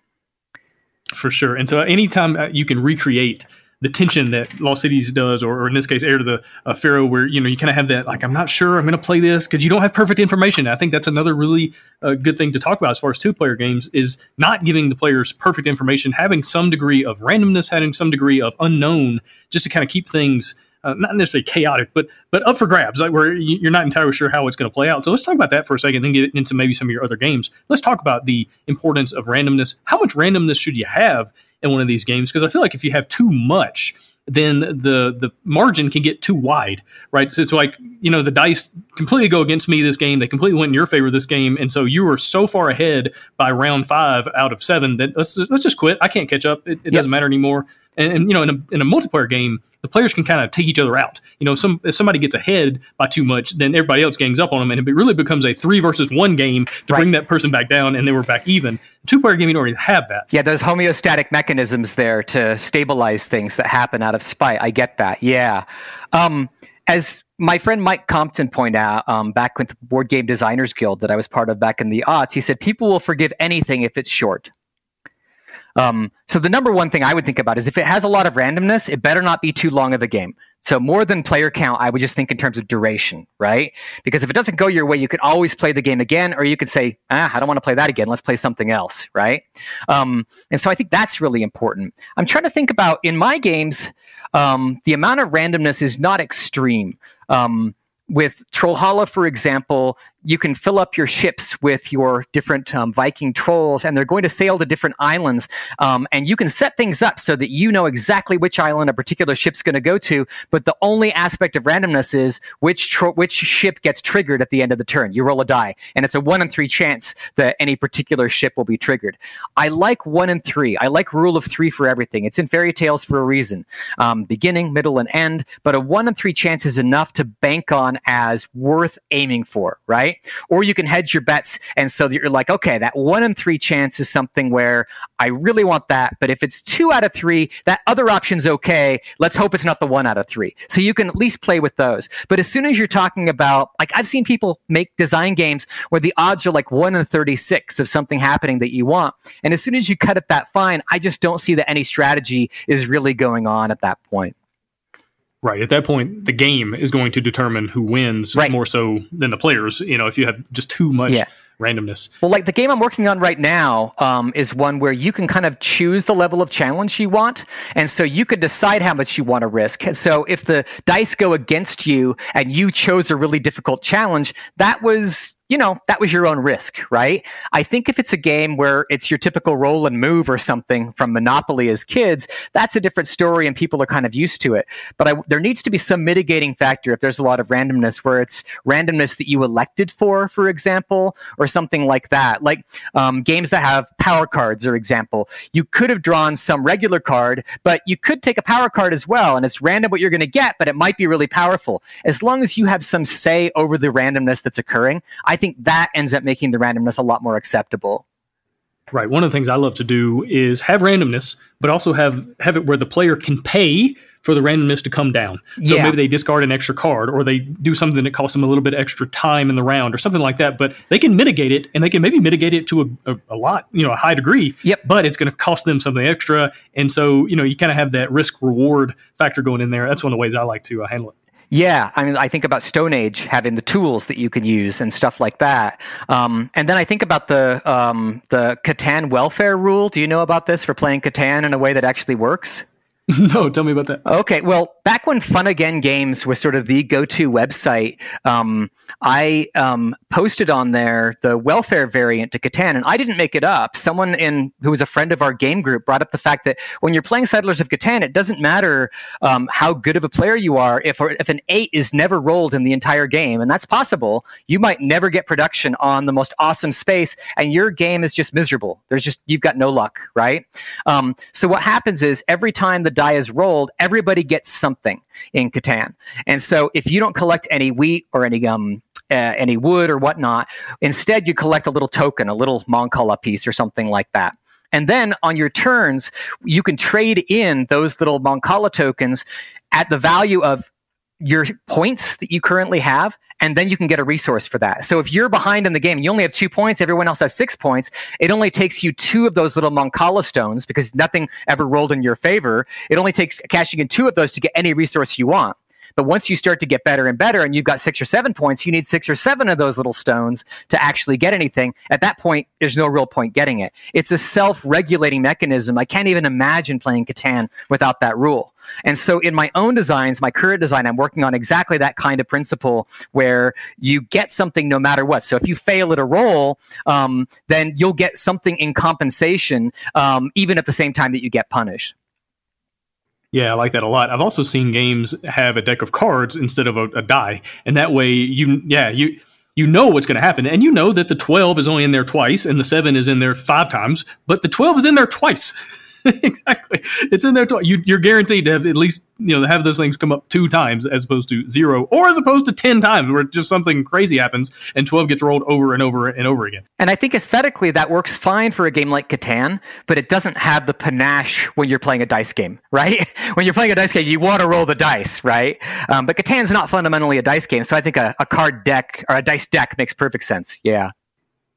For sure. And so anytime uh, you can recreate the tension that Lost Cities does, or, or in this case, Heir to the uh, Pharaoh, where you know you kind of have that like I'm not sure I'm going to play this because you don't have perfect information. I think that's another really uh, good thing to talk about as far as two player games is not giving the players perfect information, having some degree of randomness, having some degree of unknown, just to kind of keep things. Uh, not necessarily chaotic, but but up for grabs, like where you're not entirely sure how it's going to play out. So let's talk about that for a second, then get into maybe some of your other games. Let's talk about the importance of randomness. How much randomness should you have in one of these games because I feel like if you have too much, then the the margin can get too wide, right? So it's like you know the dice completely go against me this game. They completely went in your favor this game, and so you were so far ahead by round five out of seven that let's let's just quit. I can't catch up. It, it yep. doesn't matter anymore. And, and, you know, in a, in a multiplayer game, the players can kind of take each other out. You know, some if somebody gets ahead by too much, then everybody else gangs up on them, and it really becomes a three versus one game to right. bring that person back down, and then we're back even. Two player game, you don't really have that. Yeah, there's homeostatic mechanisms there to stabilize things that happen out of spite. I get that. Yeah. Um, as my friend Mike Compton pointed out um, back with the Board Game Designers Guild that I was part of back in the aughts, he said people will forgive anything if it's short. Um, so the number one thing I would think about is if it has a lot of randomness, it better not be too long of a game. So more than player count, I would just think in terms of duration, right? Because if it doesn't go your way, you can always play the game again, or you could say, ah, I don't want to play that again. Let's play something else, right? Um, and so I think that's really important. I'm trying to think about in my games, um, the amount of randomness is not extreme. Um, with Trollhalla, for example, you can fill up your ships with your different um, Viking trolls, and they're going to sail to different islands. Um, and you can set things up so that you know exactly which island a particular ship's going to go to. But the only aspect of randomness is which tro- which ship gets triggered at the end of the turn. You roll a die, and it's a one in three chance that any particular ship will be triggered. I like one in three. I like rule of three for everything. It's in fairy tales for a reason. Um, beginning, middle, and end. But a one in three chance is enough to bank on as worth aiming for, right? Or you can hedge your bets. And so that you're like, okay, that one in three chance is something where I really want that. But if it's two out of three, that other option's okay. Let's hope it's not the one out of three. So you can at least play with those. But as soon as you're talking about, like, I've seen people make design games where the odds are like one in 36 of something happening that you want. And as soon as you cut it that fine, I just don't see that any strategy is really going on at that point. Right. At that point, the game is going to determine who wins Right. more so than the players. You know, if you have just too much Yeah. randomness. Well, like the game I'm working on right now um, is one where you can kind of choose the level of challenge you want. And so you could decide how much you want to risk. So if the dice go against you and you chose a really difficult challenge, that was. You know, that was your own risk, right? I think if it's a game where it's your typical roll and move or something from Monopoly as kids, that's a different story and people are kind of used to it. But I, there needs to be some mitigating factor if there's a lot of randomness where it's randomness that you elected for, for example, or something like that. Like um, games that have power cards, for example, you could have drawn some regular card, but you could take a power card as well, and it's random what you're going to get, but it might be really powerful. As long as you have some say over the randomness that's occurring, I think that ends up making the randomness a lot more acceptable. Right. One of the things I love to do is have randomness, but also have have it where the player can pay for the randomness to come down. So Yeah. maybe they discard an extra card or they do something that costs them a little bit extra time in the round or something like that. But they can mitigate it and they can maybe mitigate it to a, a, a lot, you know, a high degree. Yep. But it's going to cost them something extra. And so, you know, you kind of have that risk reward factor going in there. That's one of the ways I like to uh, handle it. Yeah, I mean, I think about Stone Age having the tools that you can use and stuff like that. Um, and then I think about the um, the Catan welfare rule. Do you know about this for playing Catan in a way that actually works? no, tell me about that. Okay, well, back when Fun Again Games was sort of the go-to website, um, I um, posted on there the welfare variant to Catan, and I didn't make it up. Someone in who was a friend of our game group brought up the fact that when you're playing Settlers of Catan, it doesn't matter um, how good of a player you are. If if an eight is never rolled in the entire game, and that's possible, you might never get production on the most awesome space, and your game is just miserable. There's just you've got no luck, right? Um, so what happens is every time the die is rolled, everybody gets something in Catan. And so if you don't collect any wheat or any um uh, any wood or whatnot, instead you collect a little token, a little Mancala piece or something like that. And then on your turns, you can trade in those little Mancala tokens at the value of your points that you currently have, and then you can get a resource for that. So if you're behind in the game, you only have two points, everyone else has six points, it only takes you two of those little Mancala stones because nothing ever rolled in your favor. It only takes cashing in two of those to get any resource you want. But once you start to get better and better and you've got six or seven points, you need six or seven of those little stones to actually get anything. At that point, there's no real point getting it. It's a self regulating mechanism. I can't even imagine playing Catan without that rule. And so in my own designs, my current design, I'm working on exactly that kind of principle where you get something no matter what. So if you fail at a roll, um, then you'll get something in compensation, um, even at the same time that you get punished. Yeah, I like that a lot. I've also seen games have a deck of cards instead of a, a die, and that way you, yeah, you you know what's going to happen, and you know that the twelve is only in there twice, and the seven is in there five times, but the twelve is in there twice. exactly, it's in there twice. You, you're guaranteed to have at least you know have those things come up two times as opposed to zero, or as opposed to ten times where just something crazy happens and twelve gets rolled over and over and over again. And I think aesthetically that works fine for a game like Catan, but it doesn't have the panache when you're playing a dice game, right? when you're playing a dice game, you want to roll the dice, right? Um, but Catan's not fundamentally a dice game, so I think a, a card deck or a dice deck makes perfect sense. Yeah.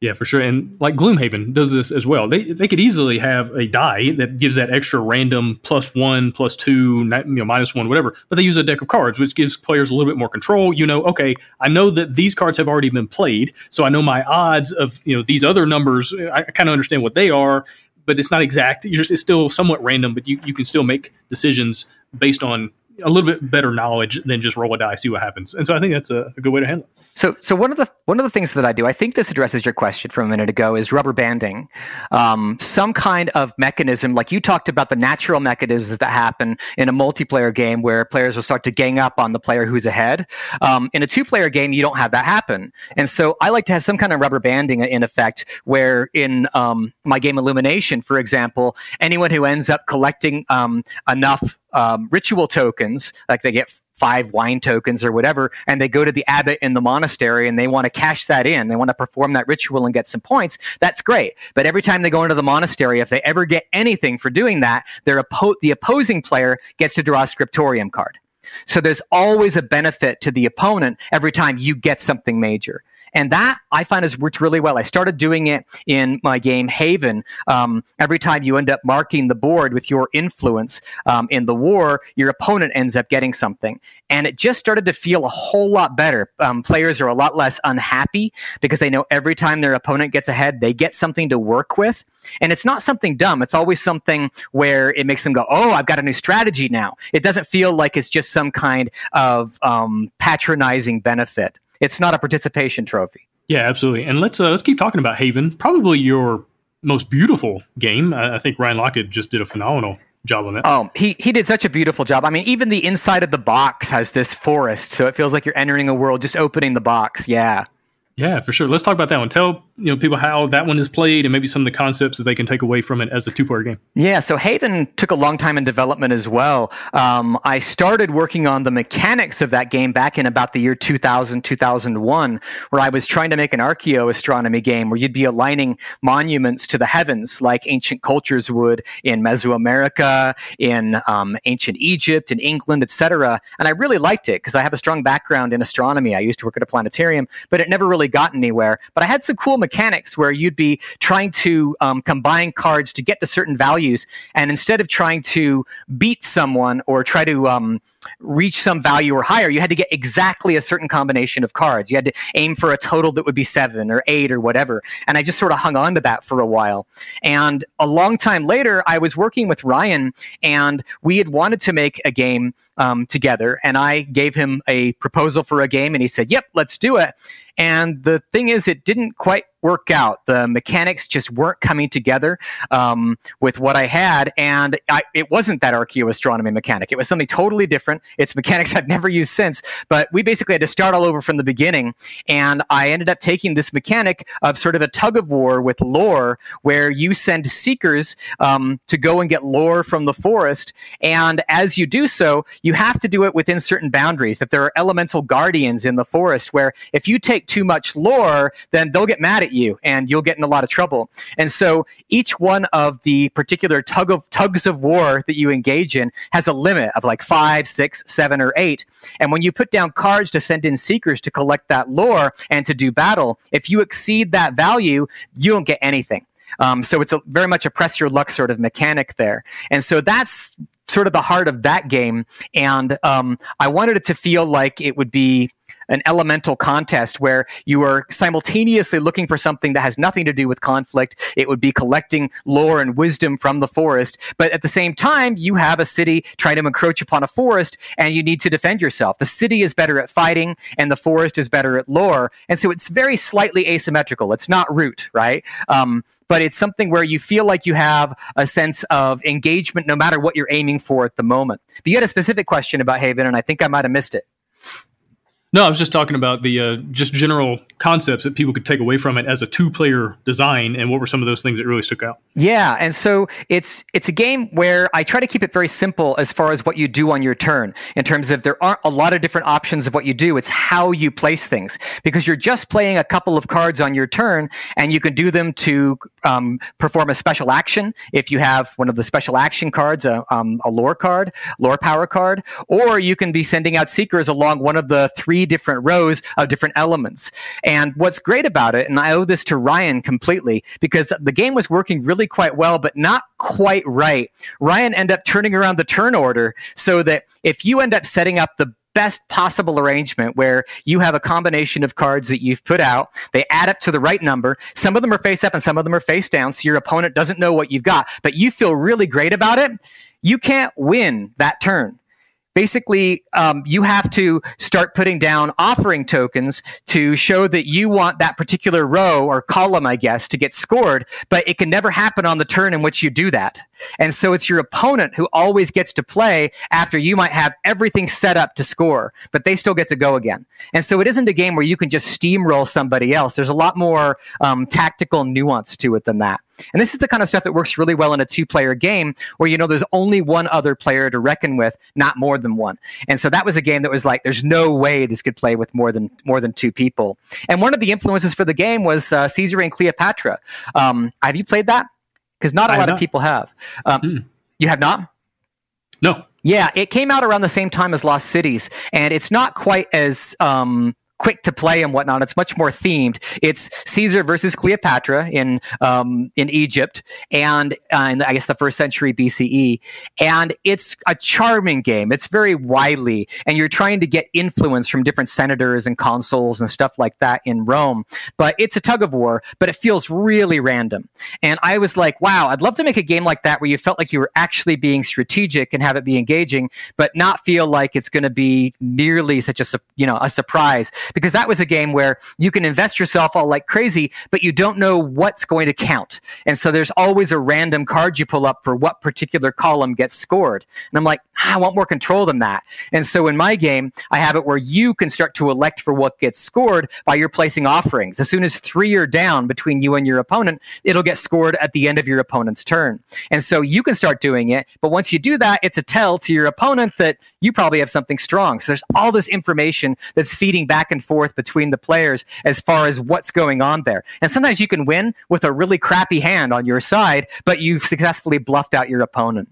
Yeah, for sure. And like Gloomhaven does this as well. They they could easily have a die that gives that extra random plus one, plus two, you know, minus one, whatever. But they use a deck of cards, which gives players a little bit more control. You know, okay, I know that these cards have already been played, so I know my odds of you know these other numbers. I, I kind of understand what they are, but it's not exact. Just, it's still somewhat random, but you you can still make decisions based on a little bit better knowledge than just roll a die, see what happens. And so I think that's a, a good way to handle it. So, so one of the one of the things that I do, I think this addresses your question from a minute ago, is rubber banding, um, some kind of mechanism, like you talked about the natural mechanisms that happen in a multiplayer game where players will start to gang up on the player who's ahead. Um, in a two-player game, you don't have that happen, and so I like to have some kind of rubber banding in effect, where in um, my game Illumination, for example, anyone who ends up collecting um, enough um, ritual tokens, like they get five wine tokens or whatever, and they go to the abbot in the monastery and they want to cash that in. They want to perform that ritual and get some points. That's great. But every time they go into the monastery, if they ever get anything for doing that, their oppo- the opposing player gets to draw a scriptorium card. So there's always a benefit to the opponent every time you get something major. And that I find has worked really well. I started doing it in my game Haven. Um, every time you end up marking the board with your influence um, in the war, your opponent ends up getting something. And it just started to feel a whole lot better. Um, players are a lot less unhappy because they know every time their opponent gets ahead, they get something to work with. And it's not something dumb. It's always something where it makes them go, oh, I've got a new strategy now. It doesn't feel like it's just some kind of um, patronizing benefit. It's not a participation trophy. Yeah, absolutely. And let's uh, let's keep talking about Haven. Probably your most beautiful game. I, I think Ryan Laukat just did a phenomenal job on it. Oh, he he did such a beautiful job. I mean, even the inside of the box has this forest, so it feels like you're entering a world just opening the box. Yeah. Yeah, for sure. Let's talk about that one. Tell you know people how that one is played and maybe some of the concepts that they can take away from it as a two-player game. Yeah, so Haven took a long time in development as well. Um, I started working on the mechanics of that game back in about the year 2000, 2001, where I was trying to make an archaeoastronomy game where you'd be aligning monuments to the heavens like ancient cultures would in Mesoamerica, in um, ancient Egypt, in England, etc. And I really liked it because I have a strong background in astronomy. I used to work at a planetarium, but it never really got anywhere. But I had some cool mechanics where you'd be trying to um, combine cards to get to certain values, and instead of trying to beat someone or try to um, reach some value or higher, you had to get exactly a certain combination of cards. You had to aim for a total that would be seven or eight or whatever. And I just sort of hung on to that for a while. And a long time later, I was working with Ryan, and we had wanted to make a game um, together. And I gave him a proposal for a game, and he said, "Yep, let's do it." And the thing is, it didn't quite work out. The mechanics just weren't coming together um, with what I had, and I, it wasn't that archaeoastronomy mechanic. It was something totally different. It's mechanics I've never used since. But we basically had to start all over from the beginning, and I ended up taking this mechanic of sort of a tug of war with lore, where you send seekers um, to go and get lore from the forest, and as you do so, you have to do it within certain boundaries. That there are elemental guardians in the forest, where if you take too much lore, then they'll get mad at at you and you'll get in a lot of trouble. And so each one of the particular tug of tugs of war that you engage in has a limit of like five, six, seven, or eight. And when you put down cards to send in seekers to collect that lore and to do battle, if you exceed that value, you don't get anything. Um, so it's a, very much a press your luck sort of mechanic there. And so that's sort of the heart of that game. And um, I wanted it to feel like it would be an elemental contest where you are simultaneously looking for something that has nothing to do with conflict. It would be collecting lore and wisdom from the forest, but at the same time, you have a city trying to encroach upon a forest and you need to defend yourself. The city is better at fighting and the forest is better at lore. And so it's very slightly asymmetrical. It's not root, right? Um, but it's something where you feel like you have a sense of engagement no matter what you're aiming for at the moment. But you had a specific question about Haven, and I think I might have missed it. No, I was just talking about the uh, just general concepts that people could take away from it as a two-player design, and what were some of those things that really stuck out? Yeah, and so it's it's a game where I try to keep it very simple as far as what you do on your turn. In terms of there aren't a lot of different options of what you do; it's how you place things because you're just playing a couple of cards on your turn, and you can do them to um, perform a special action if you have one of the special action cards, a, um, a lore card, lore power card, or you can be sending out seekers along one of the three three different rows of different elements. And what's great about it, and I owe this to Ryan completely, because the game was working really quite well, but not quite right. Ryan ended up turning around the turn order so that if you end up setting up the best possible arrangement where you have a combination of cards that you've put out. They add up to the right number. Some of them are face up and some of them are face down. So your opponent doesn't know what you've got, but you feel really great about it. You can't win that turn basically um, you have to start putting down offering tokens to show that you want that particular row or column i guess to get scored but it can never happen on the turn in which you do that. And so it's your opponent who always gets to play after you might have everything set up to score but they still get to go again. And so it isn't a game where you can just steamroll somebody else. There's a lot more um, tactical nuance to it than that And this is the kind of stuff that works really well in a two player game where, you know, there's only one other player to reckon with, not more than one. And so that was a game that was like, there's no way this could play with more than more than two people. And one of the influences for the game was uh, Caesar and Cleopatra. Um, have you played that? Because not a lot of people have. Um, hmm. You have not? No. Yeah, it came out around the same time as Lost Cities, and it's not quite as um, quick to play and whatnot. It's much more themed. It's Caesar versus Cleopatra in um, in Egypt, and uh, in I guess the first century BCE. And it's a charming game. It's very wily, and you're trying to get influence from different senators and consuls and stuff like that in Rome. But it's a tug of war, but it feels really random. And I was like, wow, I'd love to make a game like that where you felt like you were actually being strategic and have it be engaging, but not feel like it's going to be nearly such a you know a surprise because that was a game where you can invest yourself all like crazy, but you don't know what's going to count. And so there's always a random card you pull up for what particular column gets scored. And I'm like, ah, I want more control than that. And so in my game, I have it where you can start to elect for what gets scored by your placing offerings. As soon as three are down between you and your opponent, it'll get scored at the end of your opponent's turn. And so you can start doing it. But once you do that, it's a tell to your opponent that you probably have something strong. So there's all this information that's feeding back and and forth between the players as far as what's going on there. And sometimes you can win with a really crappy hand on your side, but you've successfully bluffed out your opponent.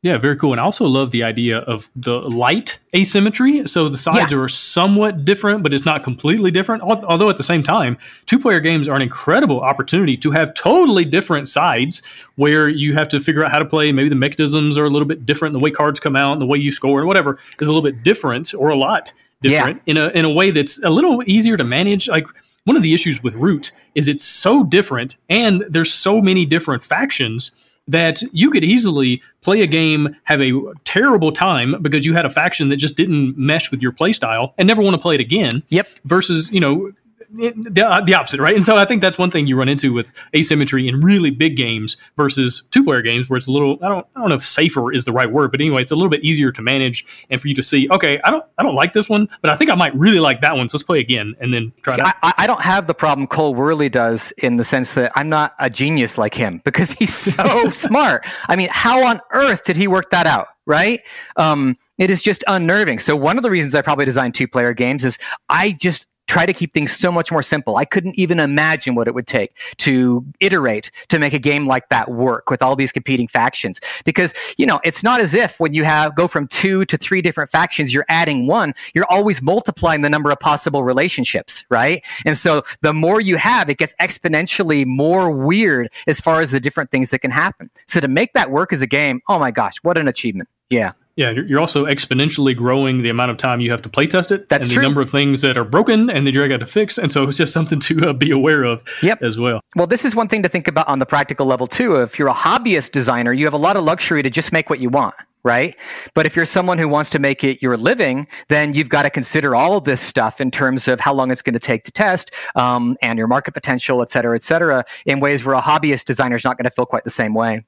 Yeah, very cool. And I also love the idea of the light asymmetry. So the sides yeah. are somewhat different, but it's not completely different. Although at the same time, two player games are an incredible opportunity to have totally different sides where you have to figure out how to play. Maybe the mechanisms are a little bit different. The way cards come out and the way you score and whatever is a little bit different or a lot different yeah. in a in a way that's a little easier to manage. Like one of the issues with Root is it's so different and there's so many different factions that you could easily play a game, have a terrible time because you had a faction that just didn't mesh with your playstyle and never want to play it again. Yep. Versus, you know, the, uh, the opposite, right? And so I think that's one thing you run into with asymmetry in really big games versus two player games where it's a little I don't I don't know if safer is the right word, but anyway, it's a little bit easier to manage and for you to see, okay, I don't I don't like this one, but I think I might really like that one. So let's play again and then try see, to I, I don't have the problem Cole Wehrle does in the sense that I'm not a genius like him because he's so smart. I mean, how on earth did he work that out? Right? Um, it is just unnerving. So one of the reasons I probably designed two player games is I just try to keep things so much more simple. I couldn't even imagine what it would take to iterate to make a game like that work with all these competing factions. Because, you know, it's not as if when you have go from two to three different factions, you're adding one, you're always multiplying the number of possible relationships, right? And so the more you have, it gets exponentially more weird as far as the different things that can happen. So to make that work as a game, oh my gosh, what an achievement. Yeah. Yeah, you're also exponentially growing the amount of time you have to play test it. That's and true. the number of things that are broken and that you're going to fix. And so it's just something to uh, be aware of yep. as well. Well, this is one thing to think about on the practical level too. If you're a hobbyist designer, you have a lot of luxury to just make what you want right? But if you're someone who wants to make it your living, then you've got to consider all of this stuff in terms of how long it's going to take to test um, and your market potential, et cetera, et cetera, in ways where a hobbyist designer is not going to feel quite the same way.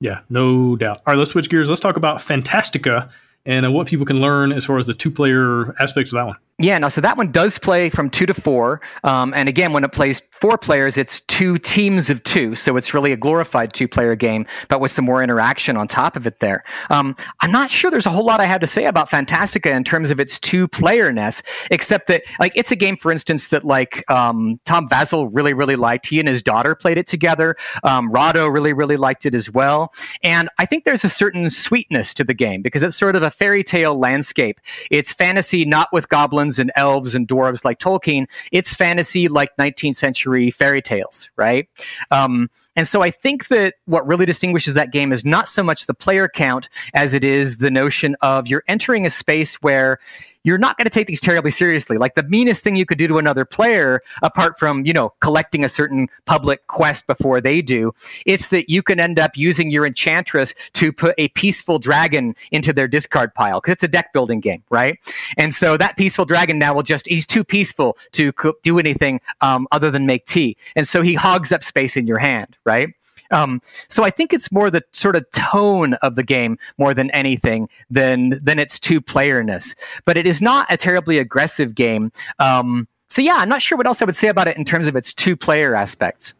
Yeah, no doubt. All right, let's switch gears. Let's talk about Fantastiqa and uh, what people can learn as far as the two player aspects of that one. Yeah, no, so that one does play from two to four. Um, and again, when it plays four players, it's two teams of two. So it's really a glorified two player game, but with some more interaction on top of it there. Um, I'm not sure there's a whole lot I have to say about Fantastiqa in terms of its two playerness, except that, like, it's a game, for instance, that, like, um, Tom Vasel really, really liked. He and his daughter played it together. Um, Rahdo really, really liked it as well. And I think there's a certain sweetness to the game because it's sort of a fairy tale landscape. It's fantasy, not with goblins and elves and dwarves like Tolkien. It's fantasy like 19th century fairy tales, right? Um, and so I think that what really distinguishes that game is not so much the player count as it is the notion of you're entering a space where you're not going to take these terribly seriously. Like the meanest thing you could do to another player, apart from, you know, collecting a certain public quest before they do, it's that you can end up using your enchantress to put a peaceful dragon into their discard pile because it's a deck building game, right? And so that peaceful dragon now will just, he's too peaceful to do anything um, other than make tea. And so he hogs up space in your hand, right? Um, so I think it's more the sort of tone of the game more than anything than than its two playerness. But it is not a terribly aggressive game. Um, so yeah, I'm not sure what else I would say about it in terms of its two player aspects.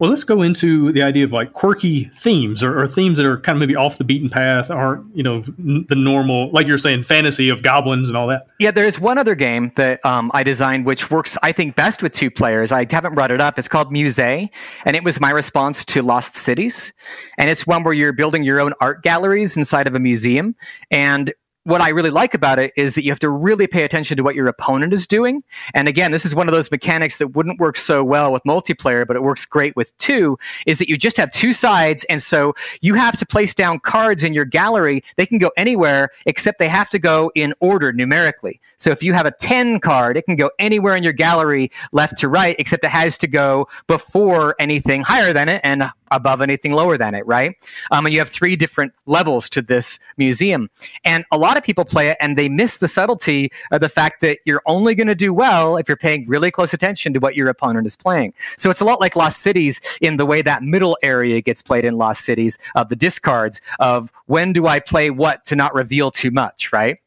Well, let's go into the idea of like quirky themes or, or, themes that are kind of maybe off the beaten path, aren't you know the normal, like you're saying, fantasy of goblins and all that. Yeah, there's one other game that um, I designed which works, I think, best with two players. I haven't brought it up. It's called Muse, and it was my response to Lost Cities, and it's one where you're building your own art galleries inside of a museum, and what I really like about it is that you have to really pay attention to what your opponent is doing. And again, this is one of those mechanics that wouldn't work so well with multiplayer, but it works great with two, is that you just have two sides. And so you have to place down cards in your gallery. They can go anywhere except they have to go in order numerically. So if you have a 10 card, it can go anywhere in your gallery left to right, except it has to go before anything higher than it and above anything lower than it, right? Um, and you have three different levels to this museum. And a lot of people play it and they miss the subtlety of the fact that you're only going to do well if you're paying really close attention to what your opponent is playing. So it's a lot like Lost Cities in the way that middle area gets played in Lost Cities of the discards of when do I play what to not reveal too much, right?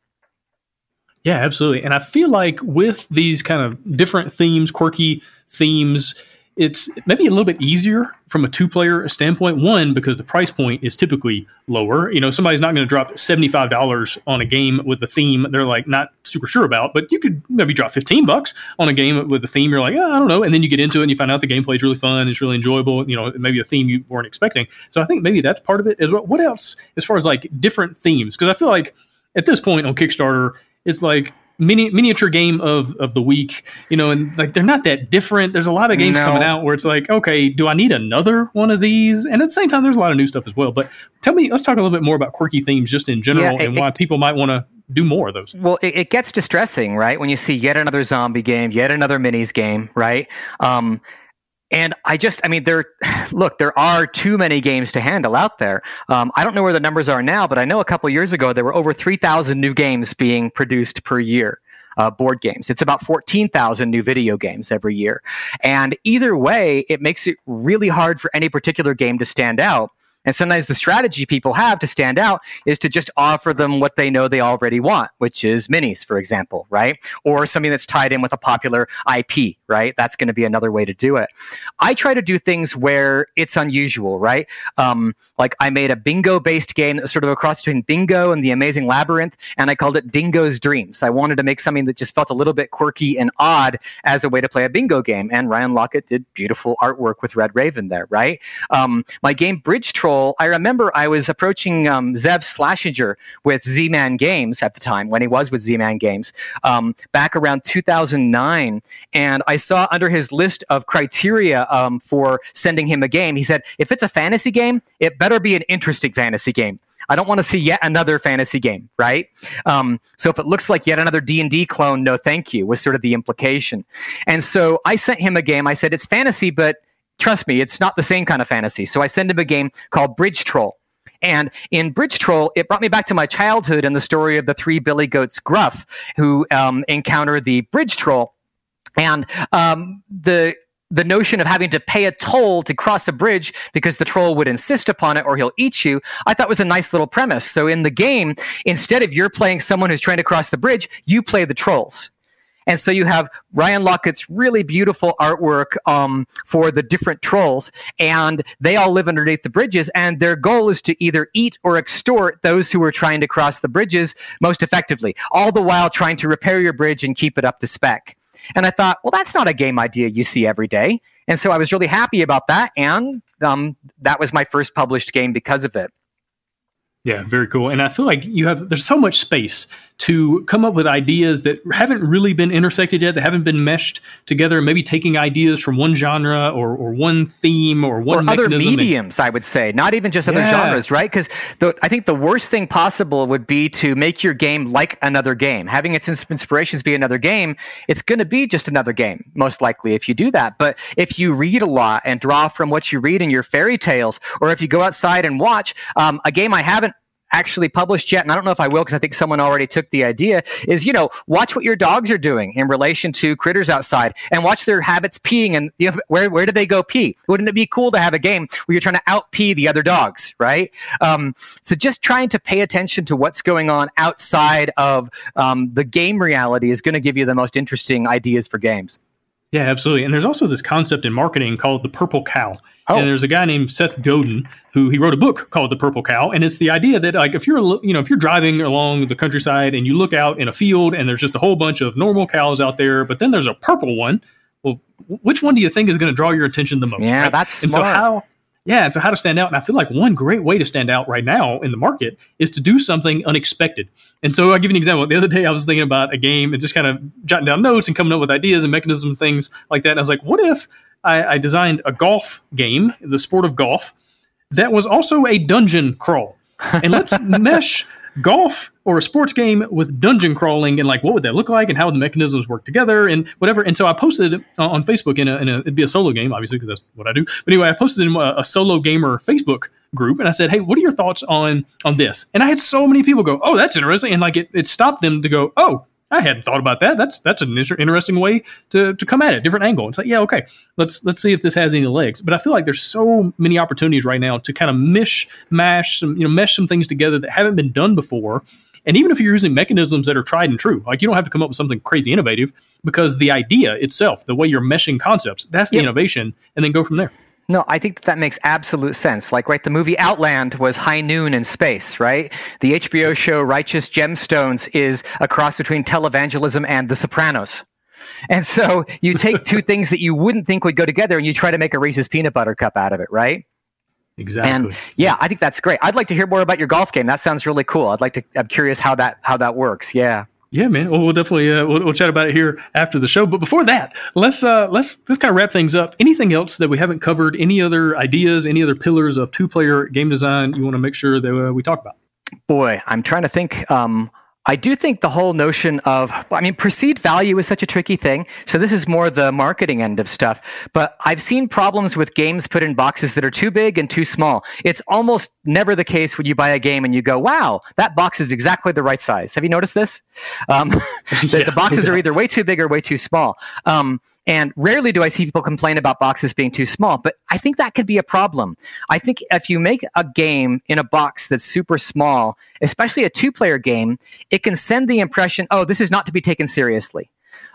Yeah, absolutely. And I feel like with these kind of different themes, quirky themes, it's maybe a little bit easier from a two player standpoint. One, because the price point is typically lower. You know, somebody's not going to drop $75 on a game with a theme they're like not super sure about, but you could maybe drop 15 bucks on a game with a theme you're like, oh, I don't know. And then you get into it and you find out the gameplay is really fun, it's really enjoyable, you know, maybe a theme you weren't expecting. So I think maybe that's part of it as well. What else as far as like different themes? Because I feel like at this point on Kickstarter, it's like mini miniature game of of the week, you know, and like they're not that different. There's a lot of games no. coming out where it's like, okay, do I need another one of these? And at the same time, there's a lot of new stuff as well. But tell me, let's talk a little bit more about quirky themes just in general yeah, it, and why it, people might want to do more of those. Well, it, it, gets distressing, right? When you see yet another zombie game, yet another minis game, right? Um, and I just, I mean, there, look, there are too many games to handle out there. Um, I don't know where the numbers are now, but I know a couple years ago there were over 3,000 new games being produced per year. Uh, board games. It's about 14,000 new video games every year. And either way, it makes it really hard for any particular game to stand out and sometimes the strategy people have to stand out is to just offer them what they know they already want, which is minis, for example, right? Or something that's tied in with a popular IP, right? That's going to be another way to do it. I try to do things where it's unusual, right? Um, like I made a bingo based game that was sort of a cross between bingo and the amazing labyrinth, and I called it Dingo's Dreams. I wanted to make something that just felt a little bit quirky and odd as a way to play a bingo game. And Ryan Laukat did beautiful artwork with Red Raven there, right? Um, my game Bridge Troll I remember I was approaching um, Zev Shlasinger with Z Man Games at the time when he was with Z Man Games um, back around 2009. And I saw under his list of criteria um, for sending him a game, he said, if it's a fantasy game, it better be an interesting fantasy game. I don't want to see yet another fantasy game, right? Um, so if it looks like yet another D and D clone, no, thank you, was sort of the implication. And so I sent him a game. I said it's fantasy, but trust me, it's not the same kind of fantasy. So I send him a game called Bridge Troll. And in Bridge Troll, it brought me back to my childhood and the story of the three billy goats Gruff, who um, encounter the Bridge Troll. And um, the the notion of having to pay a toll to cross a bridge because the troll would insist upon it or he'll eat you, I thought was a nice little premise. So in the game, instead of you're playing someone who's trying to cross the bridge, you play the trolls. And so you have Ryan Laukat's really beautiful artwork um, for the different trolls, and they all live underneath the bridges. And their goal is to either eat or extort those who are trying to cross the bridges most effectively, all the while trying to repair your bridge and keep it up to spec. And I thought, well, that's not a game idea you see every day. And so I was really happy about that. And um, that was my first published game because of it. Yeah, very cool. And I feel like you have there's so much space to come up with ideas that haven't really been intersected yet, that haven't been meshed together, maybe taking ideas from one genre or, or one theme or one or other mediums, and, I would say, not even just other yeah. genres, right? Because I think the worst thing possible would be to make your game like another game. Having its inspirations be another game, it's going to be just another game, most likely, if you do that. But if you read a lot and draw from what you read in your fairy tales, or if you go outside and watch um, a game I haven't actually published yet, and I don't know if I will because I think someone already took the idea, is, you know, watch what your dogs are doing in relation to critters outside and watch their habits peeing and you know, where, where do they go pee? Wouldn't it be cool to have a game where you're trying to out pee the other dogs, right? Um, so just trying to pay attention to what's going on outside of um, the game reality is going to give you the most interesting ideas for games. Yeah, absolutely. And there's also this concept in marketing called the purple cow. Oh. And there's a guy named Seth Godin who he wrote a book called The Purple Cow, and it's the idea that like if you're you know if you're driving along the countryside and you look out in a field and there's just a whole bunch of normal cows out there, but then there's a purple one. Well, which one do you think is going to draw your attention the most? Yeah, right? that's smart. And so how yeah, so how to stand out. And I feel like one great way to stand out right now in the market is to do something unexpected. And so I'll give you an example. The other day I was thinking about a game and just kind of jotting down notes and coming up with ideas and mechanisms and things like that. And I was like, what if I, I designed a golf game, the sport of golf, that was also a dungeon crawl? And let's mesh golf or a sports game with dungeon crawling and like what would that look like and how would the mechanisms work together and whatever. And so I posted on Facebook in a, in a it'd be a solo game, obviously, because that's what I do. But anyway, I posted in a, a, solo gamer Facebook group and I said, Hey, what are your thoughts on on this? And I had so many people go, Oh, that's interesting. And like it, it stopped them to go, Oh, I hadn't thought about that. That's that's an interesting way to, to come at it, different angle. It's like, yeah, okay, let's let's see if this has any legs. But I feel like there's so many opportunities right now to kind of mish, mash some, you know, mesh some things together that haven't been done before. And even if you're using mechanisms that are tried and true, like you don't have to come up with something crazy innovative because the idea itself, the way you're meshing concepts, that's the yep. innovation, and then go from there. No, I think that, that makes absolute sense. Like, right, the movie Outland was high noon in space, right? The HBO show Righteous Gemstones is a cross between televangelism and The Sopranos. And so you take two things that you wouldn't think would go together and you try to make a Reese's peanut butter cup out of it, right? Exactly. And yeah, I think that's great. I'd like to hear more about your golf game. That sounds really cool. I'd like to. I'm curious how that how that works. Yeah. Yeah, man. Well, we'll definitely uh, we'll, we'll, chat about it here after the show. But before that, let's uh, let's let's kind of wrap things up. Anything else that we haven't covered? Any other ideas? Any other pillars of two player game design you want to make sure that uh, we talk about? Boy, I'm trying to think. Um, I do think the whole notion of, I mean, perceived value is such a tricky thing. So this is more the marketing end of stuff. But I've seen problems with games put in boxes that are too big and too small. It's almost never the case when you buy a game and you go, wow, that box is exactly the right size. Have you noticed this? Um, the, yeah, the, boxes are either way too big or way too small. Um, and rarely do I see people complain about boxes being too small, but I think that could be a problem. I think if you make a game in a box that's super small, especially a two player game, it can send the impression, oh, this is not to be taken seriously.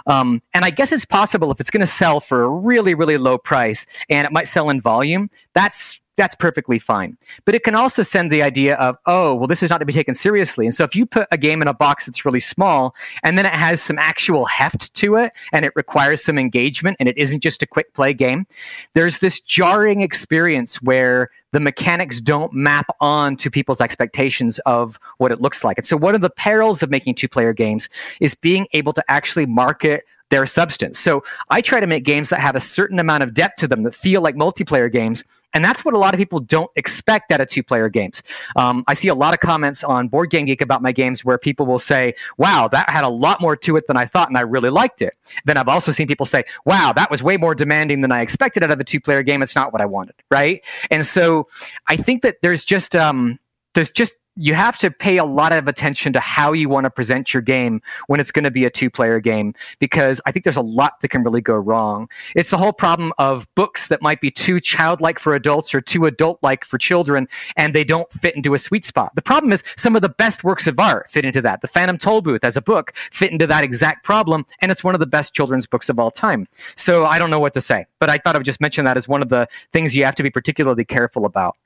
Um, and I guess it's possible if it's going to sell for a really, really low price and it might sell in volume, that's that's perfectly fine. But it can also send the idea of, oh, well, this is not to be taken seriously. And so if you put a game in a box that's really small and then it has some actual heft to it and it requires some engagement and it isn't just a quick play game, there's this jarring experience where the mechanics don't map on to people's expectations of what it looks like. And so one of the perils of making two player games is being able to actually market their substance. So I try to make games that have a certain amount of depth to them that feel like multiplayer games. And that's what a lot of people don't expect out of two player games. Um, I see a lot of comments on Board Game Geek about my games where people will say, wow, that had a lot more to it than I thought, and I really liked it. Then I've also seen people say, wow, that was way more demanding than I expected out of a two player game. It's not what I wanted. Right. And so I think that there's just, um, there's just you have to pay a lot of attention to how you want to present your game when it's going to be a two player game because I think there's a lot that can really go wrong. It's the whole problem of books that might be too childlike for adults or too adult like for children and they don't fit into a sweet spot. The problem is some of the best works of art fit into that. The Phantom Tollbooth as a book fit into that exact problem and it's one of the best children's books of all time. So I don't know what to say, but I thought I would just mention that as one of the things you have to be particularly careful about.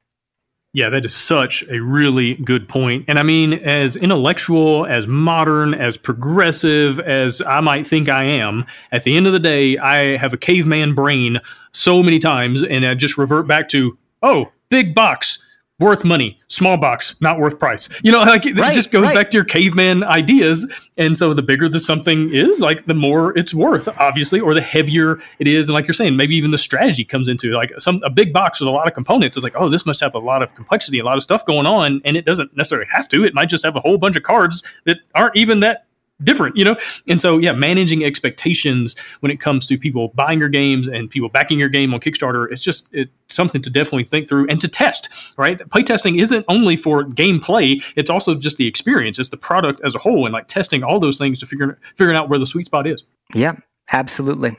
Yeah, that is such a really good point. And I mean, as intellectual, as modern, as progressive as I might think I am, at the end of the day, I have a caveman brain so many times, and I just revert back to, oh, big box worth money, small box, not worth price. You know, like it right, just goes right. back to your caveman ideas. And so the bigger the something is, like the more it's worth, obviously, or the heavier it is. And like you're saying, maybe even the strategy comes into like some a big box with a lot of components is like, oh, this must have a lot of complexity, a lot of stuff going on. And it doesn't necessarily have to. It might just have a whole bunch of cards that aren't even that different, you know? And so, yeah, managing expectations when it comes to people buying your games and people backing your game on Kickstarter, it's just it's something to definitely think through and to test, right? Playtesting isn't only for gameplay, it's also just the experience, it's the product as a whole and like testing all those things to figure figuring out where the sweet spot is. Yeah, absolutely.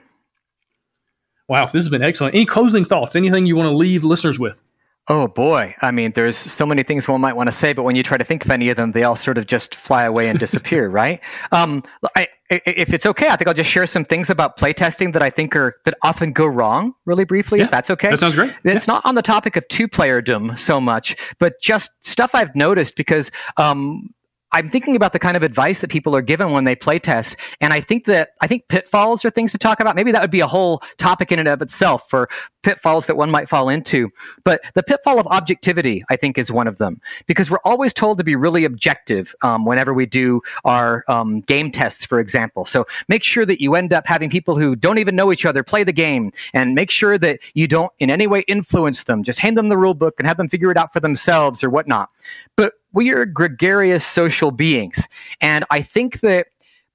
Wow, this has been excellent. Any closing thoughts? Anything you want to leave listeners with? Oh boy. I mean, there's so many things one might want to say, but when you try to think of any of them, they all sort of just fly away and disappear, right? Um, I, if it's okay, I think I'll just share some things about playtesting that I think are that often go wrong, really briefly, yeah, if that's okay. That sounds great. It's yeah. not on the topic of two playerdom so much, but just stuff I've noticed because um, I'm thinking about the kind of advice that people are given when they play test. And I think that, I think pitfalls are things to talk about. Maybe that would be a whole topic in and of itself for pitfalls that one might fall into. But the pitfall of objectivity, I think, is one of them because we're always told to be really objective um, whenever we do our um, game tests, for example. So make sure that you end up having people who don't even know each other play the game and make sure that you don't in any way influence them. Just hand them the rule book and have them figure it out for themselves or whatnot. But we are gregarious social beings. And I think that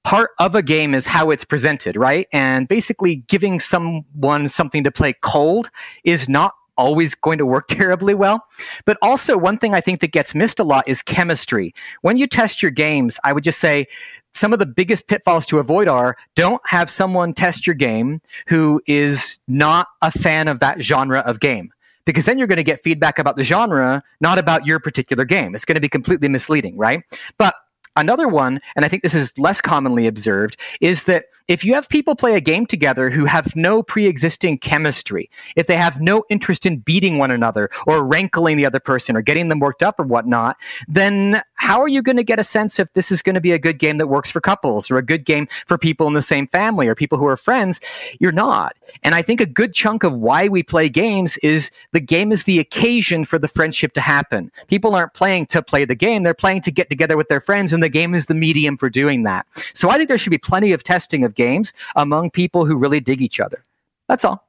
part of a game is how it's presented, right? And basically giving someone something to play cold is not always going to work terribly well. But also, one thing I think that gets missed a lot is chemistry. When you test your games, I would just say some of the biggest pitfalls to avoid are don't have someone test your game who is not a fan of that genre of game because then you're going to get feedback about the genre, not about your particular game. It's going to be completely misleading, right? But Another one, and I think this is less commonly observed, is that if you have people play a game together who have no pre existing chemistry, if they have no interest in beating one another or rankling the other person or getting them worked up or whatnot, then how are you going to get a sense if this is going to be a good game that works for couples or a good game for people in the same family or people who are friends? You're not. And I think a good chunk of why we play games is the game is the occasion for the friendship to happen. People aren't playing to play the game, they're playing to get together with their friends and the game is the medium for doing that. So I think there should be plenty of testing of games among people who really dig each other. That's all.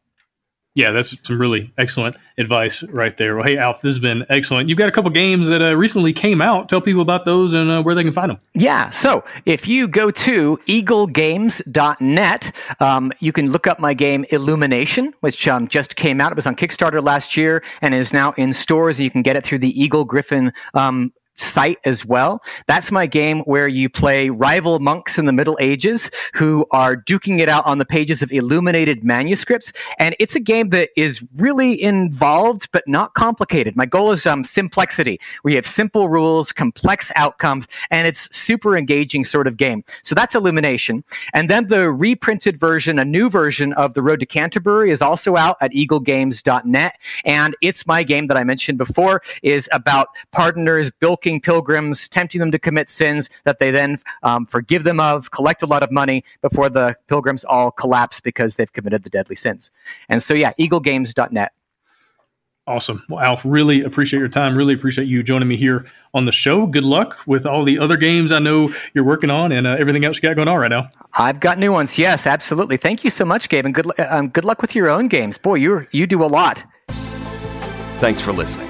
Yeah, that's some really excellent advice right there. Well, hey, Alf, this has been excellent. You've got a couple games that uh, recently came out. Tell people about those and uh, where they can find them. Yeah, so if you go to eaglegames.net, um, you can look up my game Illumination, which um, just came out. It was on Kickstarter last year and is now in stores. You can get it through the Eagle Gryphon um, site as well. That's my game where you play rival monks in the Middle Ages who are duking it out on the pages of illuminated manuscripts. And it's a game that is really involved, but not complicated. My goal is um, simplexity, have simple rules, complex outcomes, and it's super engaging sort of game. So that's Illumination. And then the reprinted version, a new version of The Road to Canterbury is also out at eaglegames.net. And it's my game that I mentioned before is about pardoners bilking pilgrims, tempting them to commit sins that they then um, forgive them of, collect a lot of money before the pilgrims all collapse because they've committed the deadly sins. And so, yeah, eaglegames.net. Awesome. Well, Alf, really appreciate your time. Really appreciate you joining me here on the show. Good luck with all the other games I know you're working on and uh, everything else you got going on right now. I've got new ones. Yes, absolutely. Thank you so much, Gabe, and good um, good luck with your own games. Boy, you you do a lot. Thanks for listening.